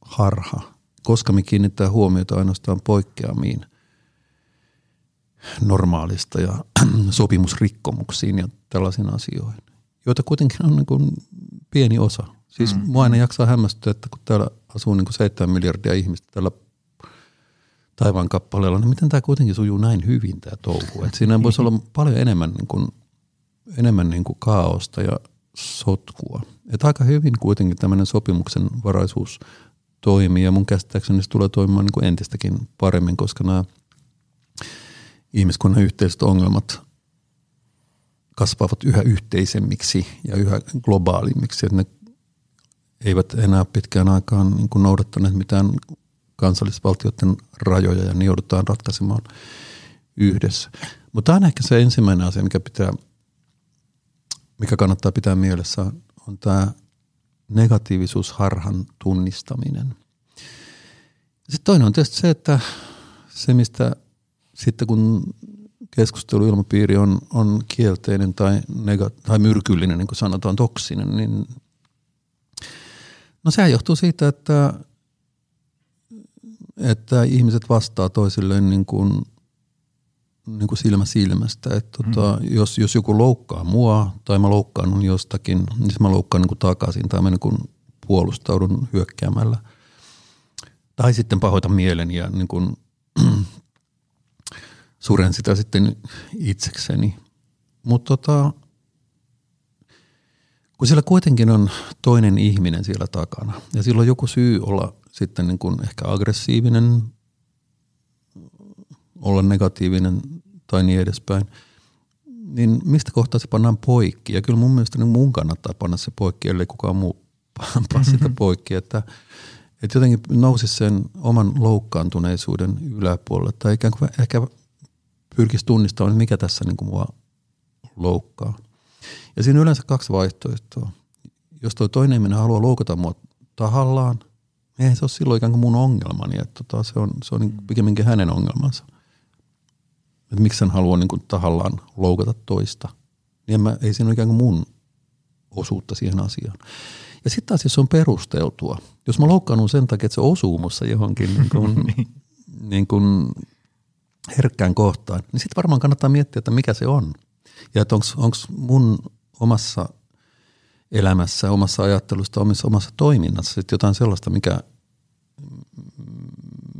harha, koska me kiinnittää huomiota ainoastaan poikkeamiin normaalista ja sopimusrikkomuksiin ja tällaisiin asioihin, joita kuitenkin on niin kuin pieni osa. Siis mm. mua aina jaksaa hämmästyä, että kun täällä asuu niin kuin 7 miljardia ihmistä tällä taivaan kappaleella, niin miten tämä kuitenkin sujuu näin hyvin tämä touhu. Et siinä voisi olla paljon enemmän, niin kuin, enemmän niin kuin kaaosta ja sotkua. Et aika hyvin kuitenkin tämmöinen sopimuksen varaisuus toimii ja mun käsittääkseni se tulee toimimaan niin kuin entistäkin paremmin, koska nämä ihmiskunnan yhteiset ongelmat kasvavat yhä yhteisemmiksi ja yhä globaalimmiksi. Että ne eivät enää pitkään aikaan niin kuin noudattaneet mitään kansallisvaltioiden rajoja ja ne joudutaan ratkaisemaan yhdessä. Mutta tämä on ehkä se ensimmäinen asia, mikä, pitää, mikä kannattaa pitää mielessä, on tämä negatiivisuusharhan tunnistaminen. Sitten toinen on tietysti se, että se mistä sitten kun keskusteluilmapiiri on, on kielteinen tai, nega- tai myrkyllinen, niin kuin sanotaan toksinen, niin no sehän johtuu siitä, että että ihmiset vastaa toisilleen niin kuin, niin kuin silmä silmästä. Että tota, mm. jos, jos joku loukkaa mua tai mä loukkaan jostakin, niin mä loukkaan niin kuin takaisin tai mä niin kuin puolustaudun hyökkäämällä. Tai sitten pahoita mielen ja niin kuin, suren sitä sitten itsekseni. Mutta tota, kun siellä kuitenkin on toinen ihminen siellä takana ja sillä on joku syy olla sitten niin kuin ehkä aggressiivinen, olla negatiivinen tai niin edespäin, niin mistä kohtaa se pannaan poikki? Ja kyllä mun mielestä niin mun kannattaa panna se poikki, ellei kukaan muu panna sitä mm-hmm. poikki, että, että jotenkin nousi sen oman loukkaantuneisuuden yläpuolelle tai ikään kuin ehkä pyrkisi tunnistamaan, mikä tässä niin kuin mua loukkaa. Ja siinä on yleensä kaksi vaihtoehtoa. Jos toi toinen ihminen haluaa loukata mua tahallaan – ei se ole silloin ikään kuin mun ongelmani, että tota, se on, se on niin pikemminkin hänen ongelmansa. Että miksi hän haluaa niin kuin tahallaan loukata toista. Niin mä, ei siinä ole ikään kuin mun osuutta siihen asiaan. Ja sitten taas, jos se on perusteltua, jos mä loukkaannut sen takia, että se osuu mussa johonkin niin kuin, niin. kuin herkkään kohtaan, niin sitten varmaan kannattaa miettiä, että mikä se on. Ja että onko mun omassa elämässä, omassa ajattelusta, omassa, omassa toiminnassa sitten jotain sellaista, mikä,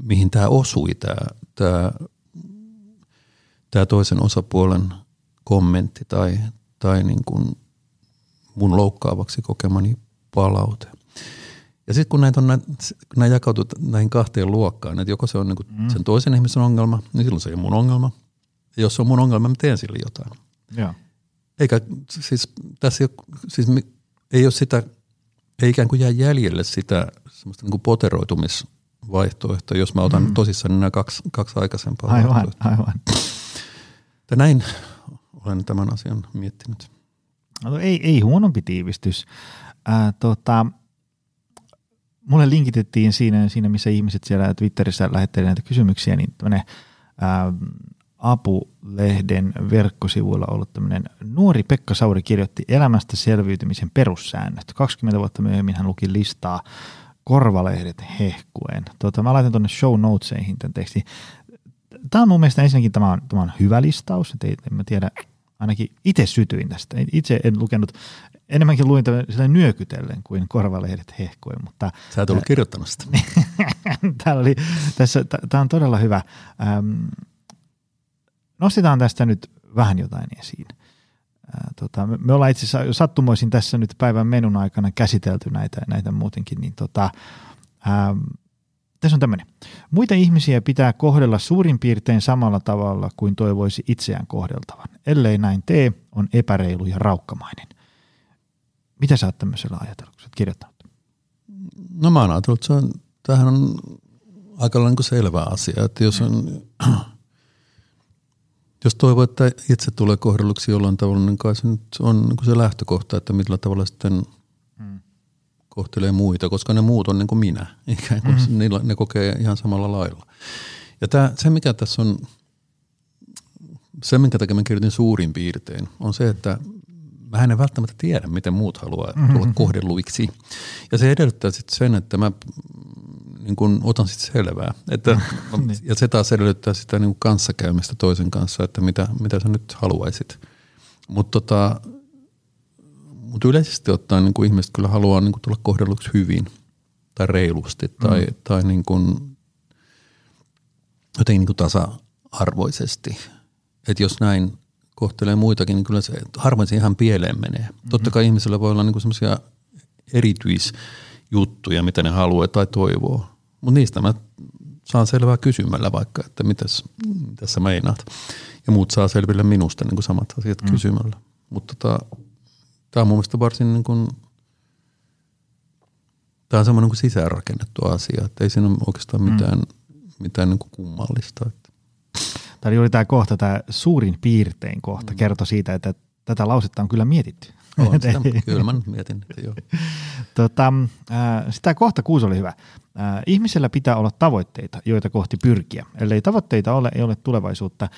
mihin tämä osui, tämä, tämä, toisen osapuolen kommentti tai, tai niin kuin mun loukkaavaksi kokemani palaute. Ja sitten kun näitä on, näin jakautuu näihin kahteen luokkaan, että joko se on niin kuin mm. sen toisen ihmisen ongelma, niin silloin se ei ole mun ongelma. Ja jos se on mun ongelma, mä teen sille jotain. Ja. Eikä siis tässä ei ole, siis ei ole sitä, ei ikään kuin jää jäljelle sitä semmoista niin kuin poteroitumisvaihtoehtoa, jos mä otan mm. tosissaan nämä kaksi, kaksi aikaisempaa Aivan, aivan. Ja näin olen tämän asian miettinyt. No, ei, ei huonompi tiivistys. Äh, tota, mulle linkitettiin siinä, siinä, missä ihmiset siellä Twitterissä lähettelivät näitä kysymyksiä, niin tämmöinen äh, Apu-lehden verkkosivuilla ollut tämmöinen nuori Pekka Sauri kirjoitti elämästä selviytymisen perussäännöt. 20 vuotta myöhemmin hän luki listaa korvalehdet hehkuen. Tuota, mä laitan tuonne show notesihin tämän tekstin. Tämä on mun mielestä ensinnäkin tämä on, tämä on hyvä listaus, että ei, en mä tiedä, ainakin itse sytyin tästä. Itse en lukenut, enemmänkin luin tämän nyökytellen kuin korvalehdet hehkuen. Mutta, Sä et ollut kirjoittanut sitä. tämä, oli, tässä, tämä on todella hyvä. Ähm, nostetaan tästä nyt vähän jotain esiin. Tota, me, ollaan itse asiassa sattumoisin tässä nyt päivän menun aikana käsitelty näitä, näitä muutenkin, niin tota, ää, tässä on tämmöinen. Muita ihmisiä pitää kohdella suurin piirtein samalla tavalla kuin toivoisi itseään kohdeltavan. Ellei näin tee, on epäreilu ja raukkamainen. Mitä sä oot tämmöisellä oot kirjoittanut? No mä oon ajatellut, että se on, tämähän on aika niin selvä asia, että jos on jos toivoo, että itse tulee kohdelluksi jollain tavalla, niin kai se nyt on niin se lähtökohta, että millä tavalla sitten mm. kohtelee muita, koska ne muut on niin kuin minä. Ikään kuin mm-hmm. niillä, ne kokee ihan samalla lailla. Ja tämä, se, mikä tässä on, se, minkä takia mä kirjoitin suurin piirtein, on se, että mä en välttämättä tiedä, miten muut haluaa tulla mm-hmm. kohdelluiksi. Ja se edellyttää sitten sen, että mä niin kun otan sitten selvää. Että, niin. ja se taas edellyttää sitä niin kanssakäymistä toisen kanssa, että mitä, mitä sä nyt haluaisit. Mutta tota, mut yleisesti ottaen niin ihmiset kyllä haluaa niin kuin tulla kohdelluksi hyvin tai reilusti tai, mm. tai niin kuin, jotenkin niin kuin tasa-arvoisesti. Että jos näin kohtelee muitakin, niin kyllä se harvoin se ihan pieleen menee. Mm-hmm. Totta kai ihmisillä voi olla niin semmoisia erityisjuttuja, mitä ne haluaa tai toivoo. Mutta niistä mä saan selvää kysymällä vaikka, että mitäs, mitäs sä meinaat. Ja muut saa selville minusta niin kuin samat asiat mm. kysymällä. Mutta tota, tämä on mun mielestä varsin niin kuin, tämä on semmoinen niin sisäänrakennettu asia, että ei siinä ole oikeastaan mm. mitään, mm. mitään niin kuin kummallista. Tämä oli juuri tämä kohta, tämä suurin piirtein kohta, mm. kertoi siitä, että tätä lausetta on kyllä mietitty. On sitä, kyllä mä mietin, että joo. Tota, sitä kohta kuusi oli hyvä. Ihmisellä pitää olla tavoitteita, joita kohti pyrkiä. Ellei tavoitteita ole, ei ole tulevaisuutta.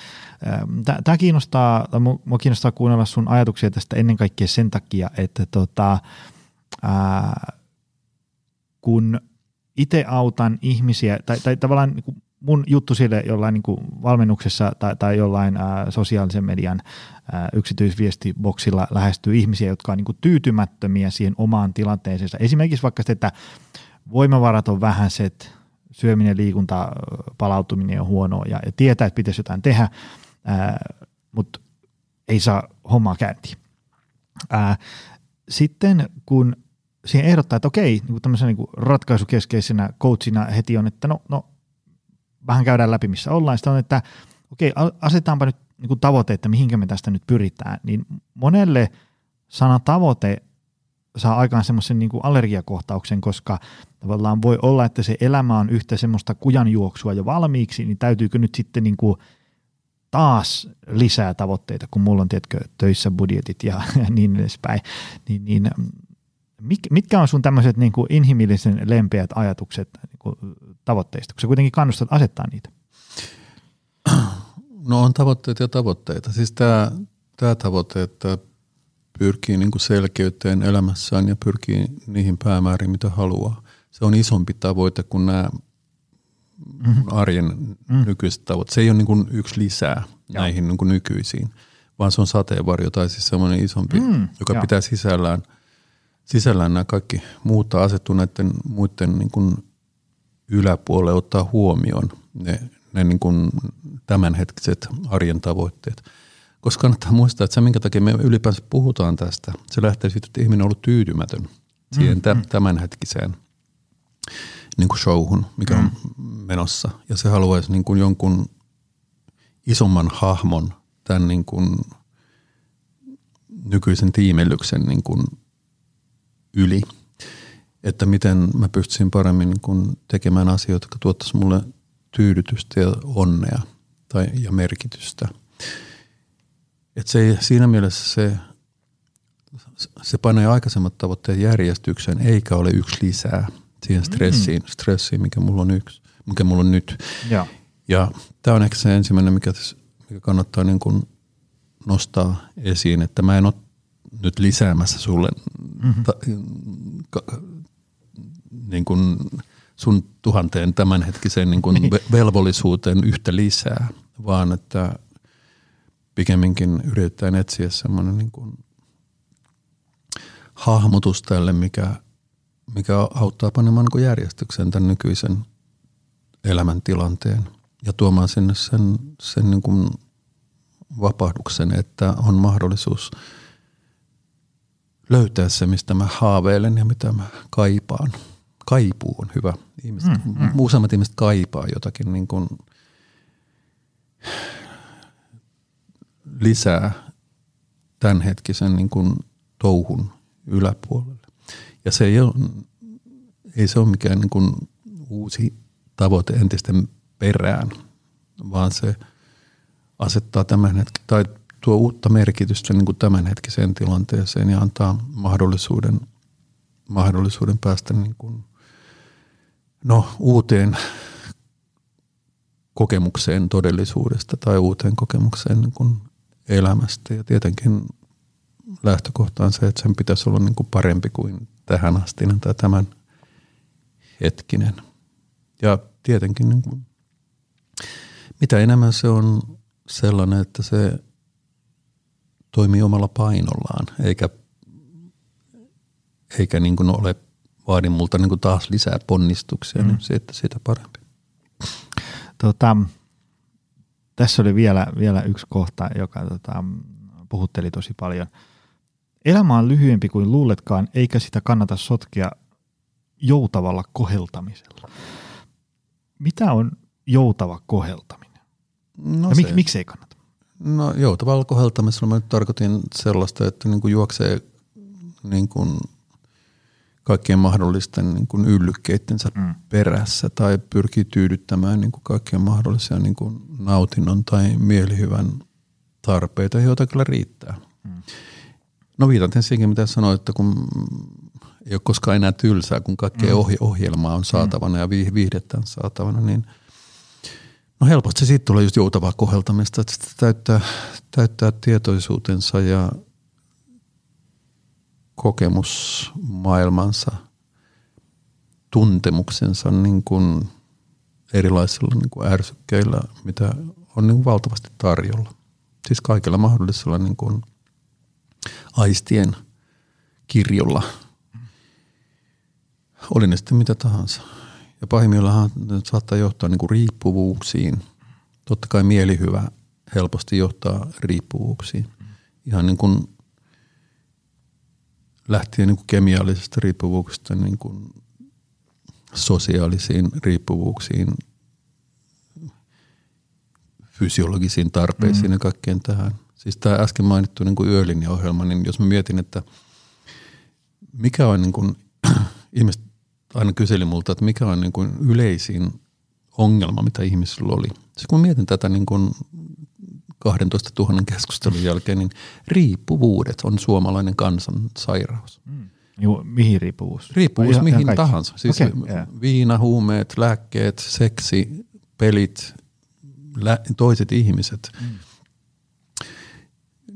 Tämä kiinnostaa, mua kiinnostaa kuunnella sun ajatuksia tästä ennen kaikkea sen takia, että tota, kun itse autan ihmisiä, tai, tai tavallaan niin mun juttu sille jollain niin kuin valmennuksessa tai, tai jollain ää, sosiaalisen median ää, yksityisviestiboksilla lähestyy ihmisiä, jotka on niin kuin tyytymättömiä siihen omaan tilanteeseensa. Esimerkiksi vaikka se, että voimavarat on vähäiset, syöminen, liikunta, palautuminen on huonoa ja, ja tietää, että pitäisi jotain tehdä, ää, mutta ei saa hommaa käyntiin. Ää, sitten kun siihen ehdottaa, että okei, niin kuin tämmöisenä niin kuin ratkaisukeskeisenä coachina heti on, että no, no vähän käydään läpi, missä ollaan. Sitten on, että okei, asetetaanpa nyt niin kuin tavoite, että mihinkä me tästä nyt pyritään. Niin monelle sana tavoite saa aikaan semmoisen niin allergiakohtauksen, koska tavallaan voi olla, että se elämä on yhtä semmoista kujanjuoksua jo valmiiksi, niin täytyykö nyt sitten niin kuin taas lisää tavoitteita, kun mulla on tietkö töissä budjetit ja, ja niin edespäin. Niin, niin mitkä on sun tämmöiset niin kuin inhimillisen lempeät ajatukset niin kuin tavoitteista, kun sä kuitenkin kannustat asettaa niitä? No on tavoitteita ja tavoitteita. Siis tämä, tämä tavoite, että pyrkii niin kuin selkeyteen elämässään ja pyrkii niihin päämääriin, mitä haluaa. Se on isompi tavoite kuin nämä mm-hmm. arjen mm-hmm. nykyiset tavoitteet. Se ei ole niin kuin yksi lisää Joo. näihin niin kuin nykyisiin, vaan se on sateenvarjo tai siis semmoinen isompi, mm, joka jo. pitää sisällään – sisällään nämä kaikki muuttaa asettu näiden muiden niin kuin yläpuolelle ottaa huomioon ne, ne niin kuin tämänhetkiset arjen tavoitteet. Koska kannattaa muistaa, että se minkä takia me ylipäänsä puhutaan tästä, se lähtee siitä, että ihminen on ollut tyytymätön siihen mm, mm. tämänhetkiseen niin kuin showhun, mikä mm. on menossa. Ja se haluaisi niin kuin jonkun isomman hahmon tämän niin kuin nykyisen tiimellyksen niin kuin yli. Että miten mä pystyisin paremmin niin kun tekemään asioita, jotka tuottaisi mulle tyydytystä ja onnea tai, ja merkitystä. Et se, siinä mielessä se, se panee aikaisemmat tavoitteet järjestykseen, eikä ole yksi lisää siihen stressiin, mm. stressiin mikä mulla on yksi, mikä mulla on nyt. Ja, ja tämä on ehkä se ensimmäinen, mikä, mikä kannattaa niin kun nostaa esiin, että mä en ole nyt lisäämässä sulle mm-hmm. ta, ka, niin kuin sun tuhanteen tämänhetkiseen niin kuin niin. velvollisuuteen yhtä lisää, vaan että pikemminkin yritetään etsiä semmoinen niin kuin hahmotus tälle, mikä, mikä auttaa panemaan niin järjestykseen tämän nykyisen elämäntilanteen ja tuomaan sinne sen, sen niin kuin vapahduksen, että on mahdollisuus – löytää se, mistä mä haaveilen ja mitä mä kaipaan. Kaipuu on hyvä. Ihmiset, mm, mm. Useimmat ihmiset kaipaa jotakin niin kuin lisää tämänhetkisen niin kuin touhun yläpuolelle. Ja se ei, ole, ei se ole mikään niin kuin uusi tavoite entisten perään, vaan se asettaa tämän hetken, tai tuo uutta merkitystä niin kuin tämänhetkiseen tilanteeseen ja antaa mahdollisuuden mahdollisuuden päästä niin kuin, no, uuteen kokemukseen todellisuudesta tai uuteen kokemukseen niin kuin elämästä. Ja tietenkin lähtökohta on se, että sen pitäisi olla niin kuin parempi kuin tähän asti tai tämän hetkinen. Ja tietenkin niin kuin, mitä enemmän se on sellainen, että se toimii omalla painollaan, eikä, eikä niin kuin ole, vaadi multa niin kuin taas lisää ponnistuksia, niin mm. niin se, että siitä parempi. Tota, tässä oli vielä, vielä yksi kohta, joka tota, puhutteli tosi paljon. Elämä on lyhyempi kuin luuletkaan, eikä sitä kannata sotkea joutavalla koheltamisella. Mitä on joutava koheltaminen? No ja mik, miksi ei kannata? No joutavalla koheltamisella mä nyt tarkoitin sellaista, että niin kuin juoksee niin kuin kaikkien mahdollisten niin kuin yllykkeidensä mm. perässä tai pyrkii tyydyttämään niin kuin kaikkien mahdollisia niin kuin nautinnon tai mielihyvän tarpeita, joita kyllä riittää. Mm. No viitaten siihen, mitä sanoit, että kun ei ole koskaan enää tylsää, kun kaikkea mm. ohjelmaa on saatavana mm. ja viihdettä on saatavana, niin no helposti siitä tulee just joutavaa koheltamista, että sitä täyttää, täyttää tietoisuutensa ja kokemusmaailmansa, tuntemuksensa niin kuin erilaisilla niin kuin ärsykkeillä, mitä on niin kuin valtavasti tarjolla. Siis kaikilla mahdollisilla niin kuin aistien kirjolla. Oli ne sitten mitä tahansa. Ja pahimmillaan saattaa johtaa niin kuin riippuvuuksiin. Totta kai mielihyvä helposti johtaa riippuvuuksiin. Ihan niin kuin lähtien niin kuin kemiallisesta riippuvuuksista niin kuin sosiaalisiin riippuvuuksiin, fysiologisiin tarpeisiin mm. ja kaikkeen tähän. Siis tämä äsken mainittu niin kuin yölinjaohjelma, niin jos mä mietin, että mikä on niin kuin, ihmiset aina kyseli multa, että mikä on niin kuin yleisin ongelma, mitä ihmisillä oli. Siis kun mietin tätä niin kuin 12 000 keskustelun jälkeen, niin riippuvuudet on suomalainen kansansairaus. Mm. Joo, mihin riippuvuus? Riippuvuus ihan, mihin ihan tahansa. Siis okay, yeah. viina, huumeet, lääkkeet, seksi, pelit, lä- toiset ihmiset mm.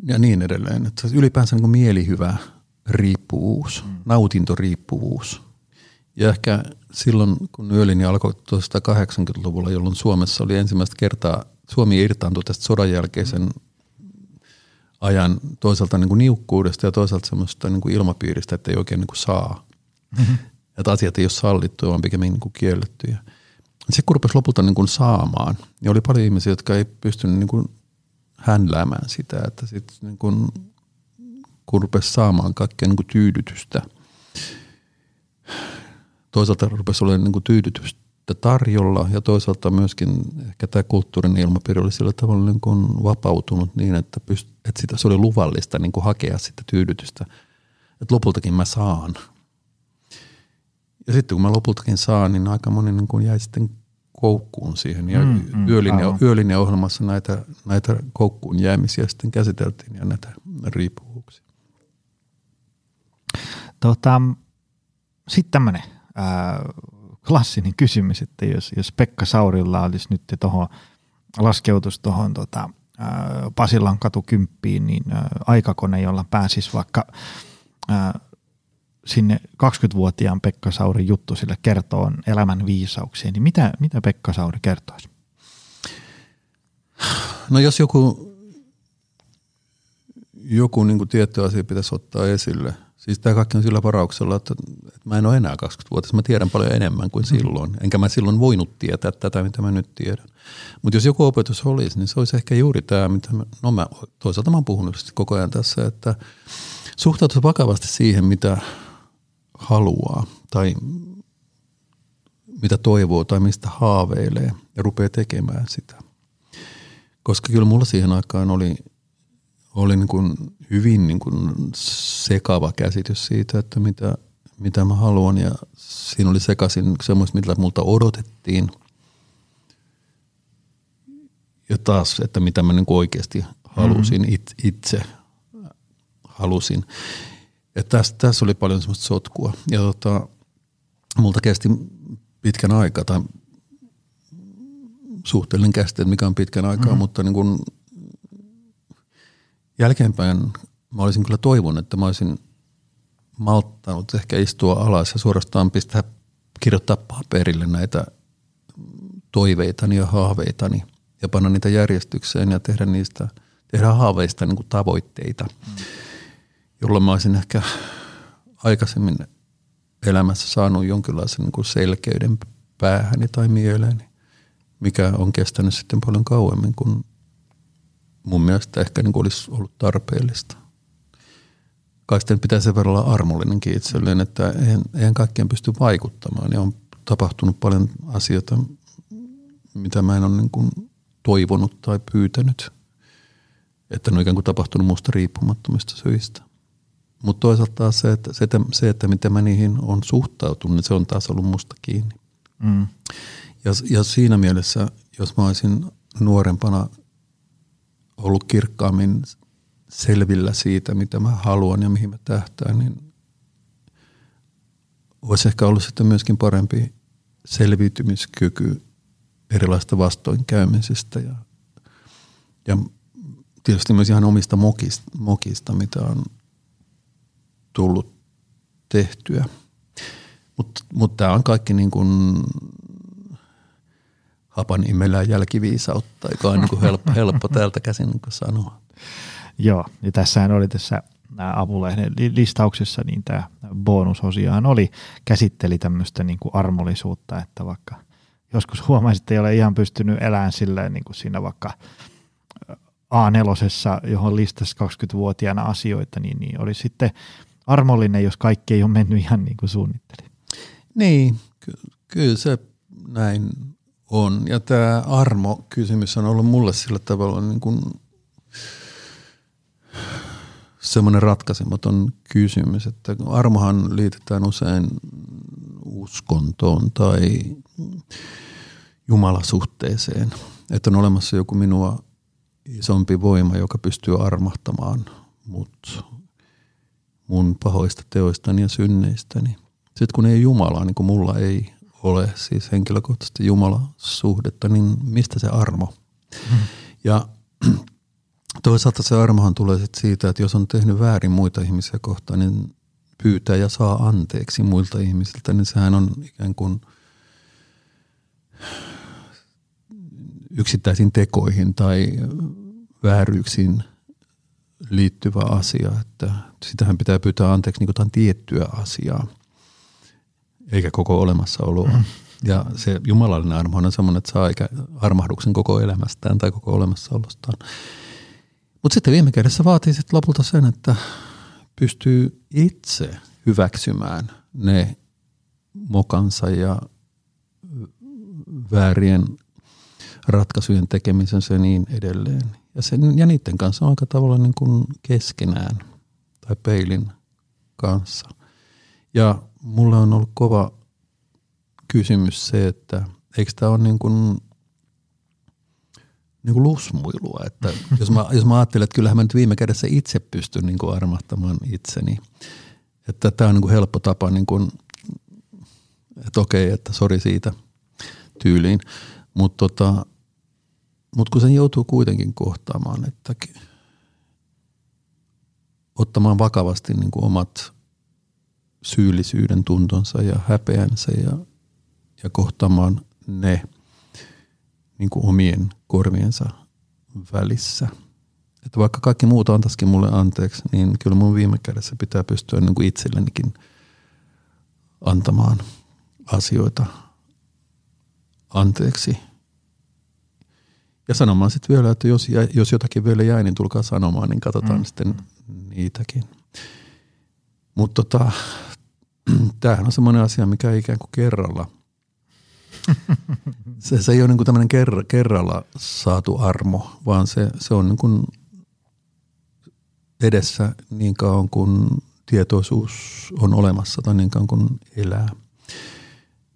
ja niin edelleen. Että ylipäänsä niin kuin mielihyvä riippuvuus, mm. nautintoriippuvuus. Ja ehkä silloin, kun yölinja alkoi 1980-luvulla, jolloin Suomessa oli ensimmäistä kertaa Suomi irtaantui tästä sodan jälkeisen ajan toisaalta niin kuin niukkuudesta ja toisaalta semmoista niin kuin ilmapiiristä, että ei oikein niin kuin saa. Mm-hmm. Että asiat ei ole sallittu, vaan pikemmin niin kiellettyjä. Se kun rupesi lopulta niin kuin saamaan, niin oli paljon ihmisiä, jotka ei pystynyt niin kuin hänläämään sitä, että sit niin kuin, kun rupesi saamaan kaikkea niin kuin tyydytystä, toisaalta rupesi olemaan niin kuin tyydytystä tarjolla ja toisaalta myöskin ehkä tämä kulttuurin ilmapiiri oli sillä tavalla niin kuin vapautunut niin, että, pyst- että sitä, se oli luvallista niin kuin hakea sitä tyydytystä. Että lopultakin mä saan. Ja sitten kun mä lopultakin saan, niin aika moni niin kuin jäi sitten koukkuun siihen. Ja mm, mm, yölinja, yölinja-ohjelmassa näitä, näitä koukkuun jäämisiä sitten käsiteltiin ja näitä riippuvuuksia. Tota, sitten tämmöinen klassinen kysymys, että jos, jos Pekka Saurilla olisi nyt tuohon laskeutus tuohon tota, Pasilan katu kymppiin, niin aikakone, jolla pääsisi vaikka ää, sinne 20-vuotiaan Pekka Saurin juttu sille kertoo elämän viisauksia, niin mitä, mitä Pekka Sauri kertoisi? No jos joku, joku niin tietty asia pitäisi ottaa esille – Siis tämä kaikki on sillä varauksella, että, että mä en ole enää 20-vuotias. Mä tiedän paljon enemmän kuin mm. silloin. Enkä mä silloin voinut tietää tätä, mitä mä nyt tiedän. Mutta jos joku opetus olisi, niin se olisi ehkä juuri tämä, mitä mä, no mä, toisaalta mä oon puhunut koko ajan tässä, että suhtautuu vakavasti siihen, mitä haluaa tai mitä toivoo tai mistä haaveilee ja rupeaa tekemään sitä. Koska kyllä mulla siihen aikaan oli oli niin kuin hyvin niin kuin sekava käsitys siitä, että mitä, mitä mä haluan ja siinä oli sekaisin semmoista, mitä multa odotettiin ja taas, että mitä mä niin kuin oikeasti halusin, mm-hmm. itse halusin. että tässä, tässä oli paljon semmoista sotkua. Ja tota, multa kesti pitkän aikaa, tai suhteellinen käsite, mikä on pitkän aikaa, mm-hmm. mutta niin kun jälkeenpäin mä olisin kyllä toivonut, että mä olisin malttanut ehkä istua alas ja suorastaan pistää kirjoittaa paperille näitä toiveitani ja haaveitani ja panna niitä järjestykseen ja tehdä niistä, tehdä haaveista niin kuin tavoitteita, mm. jolloin mä olisin ehkä aikaisemmin elämässä saanut jonkinlaisen niin kuin selkeyden päähäni tai mieleeni, mikä on kestänyt sitten paljon kauemmin kuin mun mielestä ehkä niin kuin olisi ollut tarpeellista. Kai sitten pitää sen verran olla armollinenkin itselleen, että eihän, eihän kaikkien pysty vaikuttamaan ja on tapahtunut paljon asioita, mitä mä en ole niin kuin toivonut tai pyytänyt. Että ne on ikään kuin tapahtunut musta riippumattomista syistä. Mutta toisaalta taas se että, se, että, se, että miten mä niihin on suhtautunut, niin se on taas ollut musta kiinni. Mm. Ja, ja siinä mielessä, jos mä olisin nuorempana ollut kirkkaammin selvillä siitä, mitä mä haluan ja mihin mä tähtään, niin olisi ehkä ollut sitten myöskin parempi selviytymiskyky erilaista vastoinkäymisistä ja, ja tietysti myös ihan omista mokista, mokista mitä on tullut tehtyä. Mutta mut tämä on kaikki niin kuin hapan imellään jälkiviisautta, joka on niin helppo, helppo täältä käsin niin sanoa. Joo, ja tässähän oli tässä apulehden listauksessa, niin tämä bonusosiaan oli, käsitteli tämmöistä niin kuin armollisuutta, että vaikka joskus huomaisit, että ei ole ihan pystynyt elämään silleen niin kuin siinä vaikka A4, johon listasi 20-vuotiaana asioita, niin, niin oli sitten armollinen, jos kaikki ei ole mennyt ihan niin kuin suunnitteli. Niin, ky- kyllä se näin on. Ja tämä armo-kysymys on ollut mulle sillä tavalla niin kuin semmoinen ratkaisematon kysymys, että armohan liitetään usein uskontoon tai jumalasuhteeseen, että on olemassa joku minua isompi voima, joka pystyy armahtamaan mut mun pahoista teoistani ja synneistäni. Sitten kun ei Jumalaa, niin kuin mulla ei ole siis henkilökohtaisesti Jumala-suhdetta, niin mistä se armo? Hmm. Ja toisaalta se armohan tulee sit siitä, että jos on tehnyt väärin muita ihmisiä kohtaan, niin pyytää ja saa anteeksi muilta ihmisiltä, niin sehän on ikään kuin yksittäisiin tekoihin tai vääryyksiin liittyvä asia, että sitähän pitää pyytää anteeksi niin jotain tiettyä asiaa, eikä koko olemassaoloa. Mm. Ja se jumalallinen armo on sellainen, että saa eikä armahduksen koko elämästään tai koko olemassaolostaan. Mutta sitten viime kädessä vaatii sitten lopulta sen, että pystyy itse hyväksymään ne mokansa ja väärien ratkaisujen tekemisen ja niin edelleen. Ja, sen, ja niiden kanssa on aika tavalla niin kuin keskenään tai peilin kanssa. Ja mulle on ollut kova kysymys se, että eikö tämä ole niin kuin, niin kuin lusmuilua. Että jos, mä, jos mä ajattelen, että kyllähän mä nyt viime kädessä itse pystyn niin kuin armahtamaan itseni. Että tämä on niin kuin helppo tapa, niin kuin, että okei, että sori siitä tyyliin. Mutta tota, mutta kun sen joutuu kuitenkin kohtaamaan, että ottamaan vakavasti niin kuin omat syyllisyyden tuntonsa ja häpeänsä ja, ja kohtaamaan ne niin kuin omien korviensa välissä. Että vaikka kaikki muut antaisikin mulle anteeksi, niin kyllä mun viime kädessä pitää pystyä niin kuin itsellenikin antamaan asioita anteeksi – ja sanomaan sitten vielä, että jos, jos jotakin vielä jäi, niin tulkaa sanomaan, niin katsotaan mm. sitten niitäkin. Mutta tota, tämähän on semmoinen asia, mikä ei ikään kuin kerralla. Se, se ei ole niin kuin tämmöinen kerr, kerralla saatu armo, vaan se, se on niin kuin edessä niin kauan kuin tietoisuus on olemassa tai niin kauan kuin elää.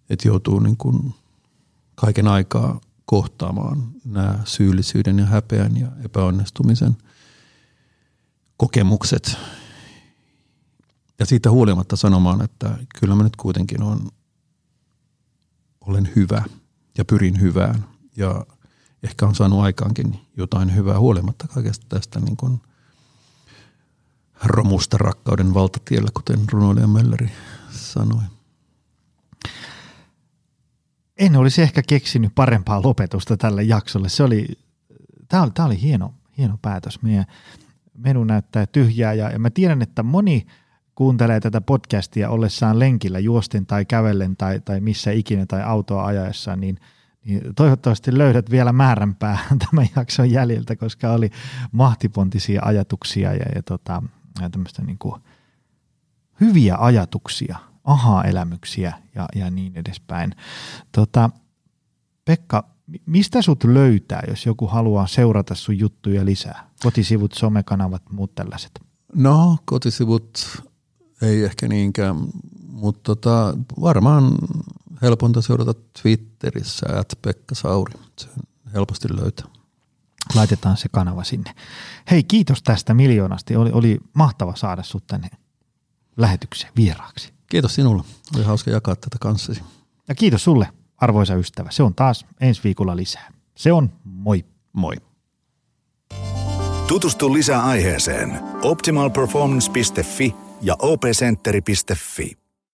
Että joutuu niin kuin kaiken aikaa kohtaamaan nämä syyllisyyden ja häpeän ja epäonnistumisen kokemukset. Ja siitä huolimatta sanomaan, että kyllä mä nyt kuitenkin on, olen hyvä ja pyrin hyvään ja ehkä on saanut aikaankin jotain hyvää huolimatta kaikesta tästä niin kuin romusta rakkauden valtatiellä, kuten runoilija Mölleri sanoi. En olisi ehkä keksinyt parempaa lopetusta tälle jaksolle. Se oli, tämä oli, tämä oli hieno, hieno päätös. Meidän menu näyttää tyhjää ja, ja mä tiedän, että moni kuuntelee tätä podcastia ollessaan lenkillä juosten tai kävellen tai, tai missä ikinä tai autoa ajaessa, niin, niin toivottavasti löydät vielä määränpää tämän jakson jäljiltä, koska oli mahtipontisia ajatuksia ja, ja, tota, ja tämmöistä niin kuin hyviä ajatuksia, aha-elämyksiä ja, ja niin edespäin. Tota, Pekka, mistä sut löytää, jos joku haluaa seurata sun juttuja lisää? Kotisivut, somekanavat, muut tällaiset. No, kotisivut ei ehkä niinkään, mutta tota, varmaan helponta seurata Twitterissä, että Pekka Sauri. Se helposti löytää. Laitetaan se kanava sinne. Hei, kiitos tästä miljoonasti. Oli, oli mahtava saada sut tänne lähetykseen vieraaksi. Kiitos sinulle. Oli hauska jakaa tätä kanssasi. Ja kiitos sulle, arvoisa ystävä. Se on taas ensi viikolla lisää. Se on moi. Moi. Tutustu lisää aiheeseen optimalperformance.fi ja opcenteri.fi.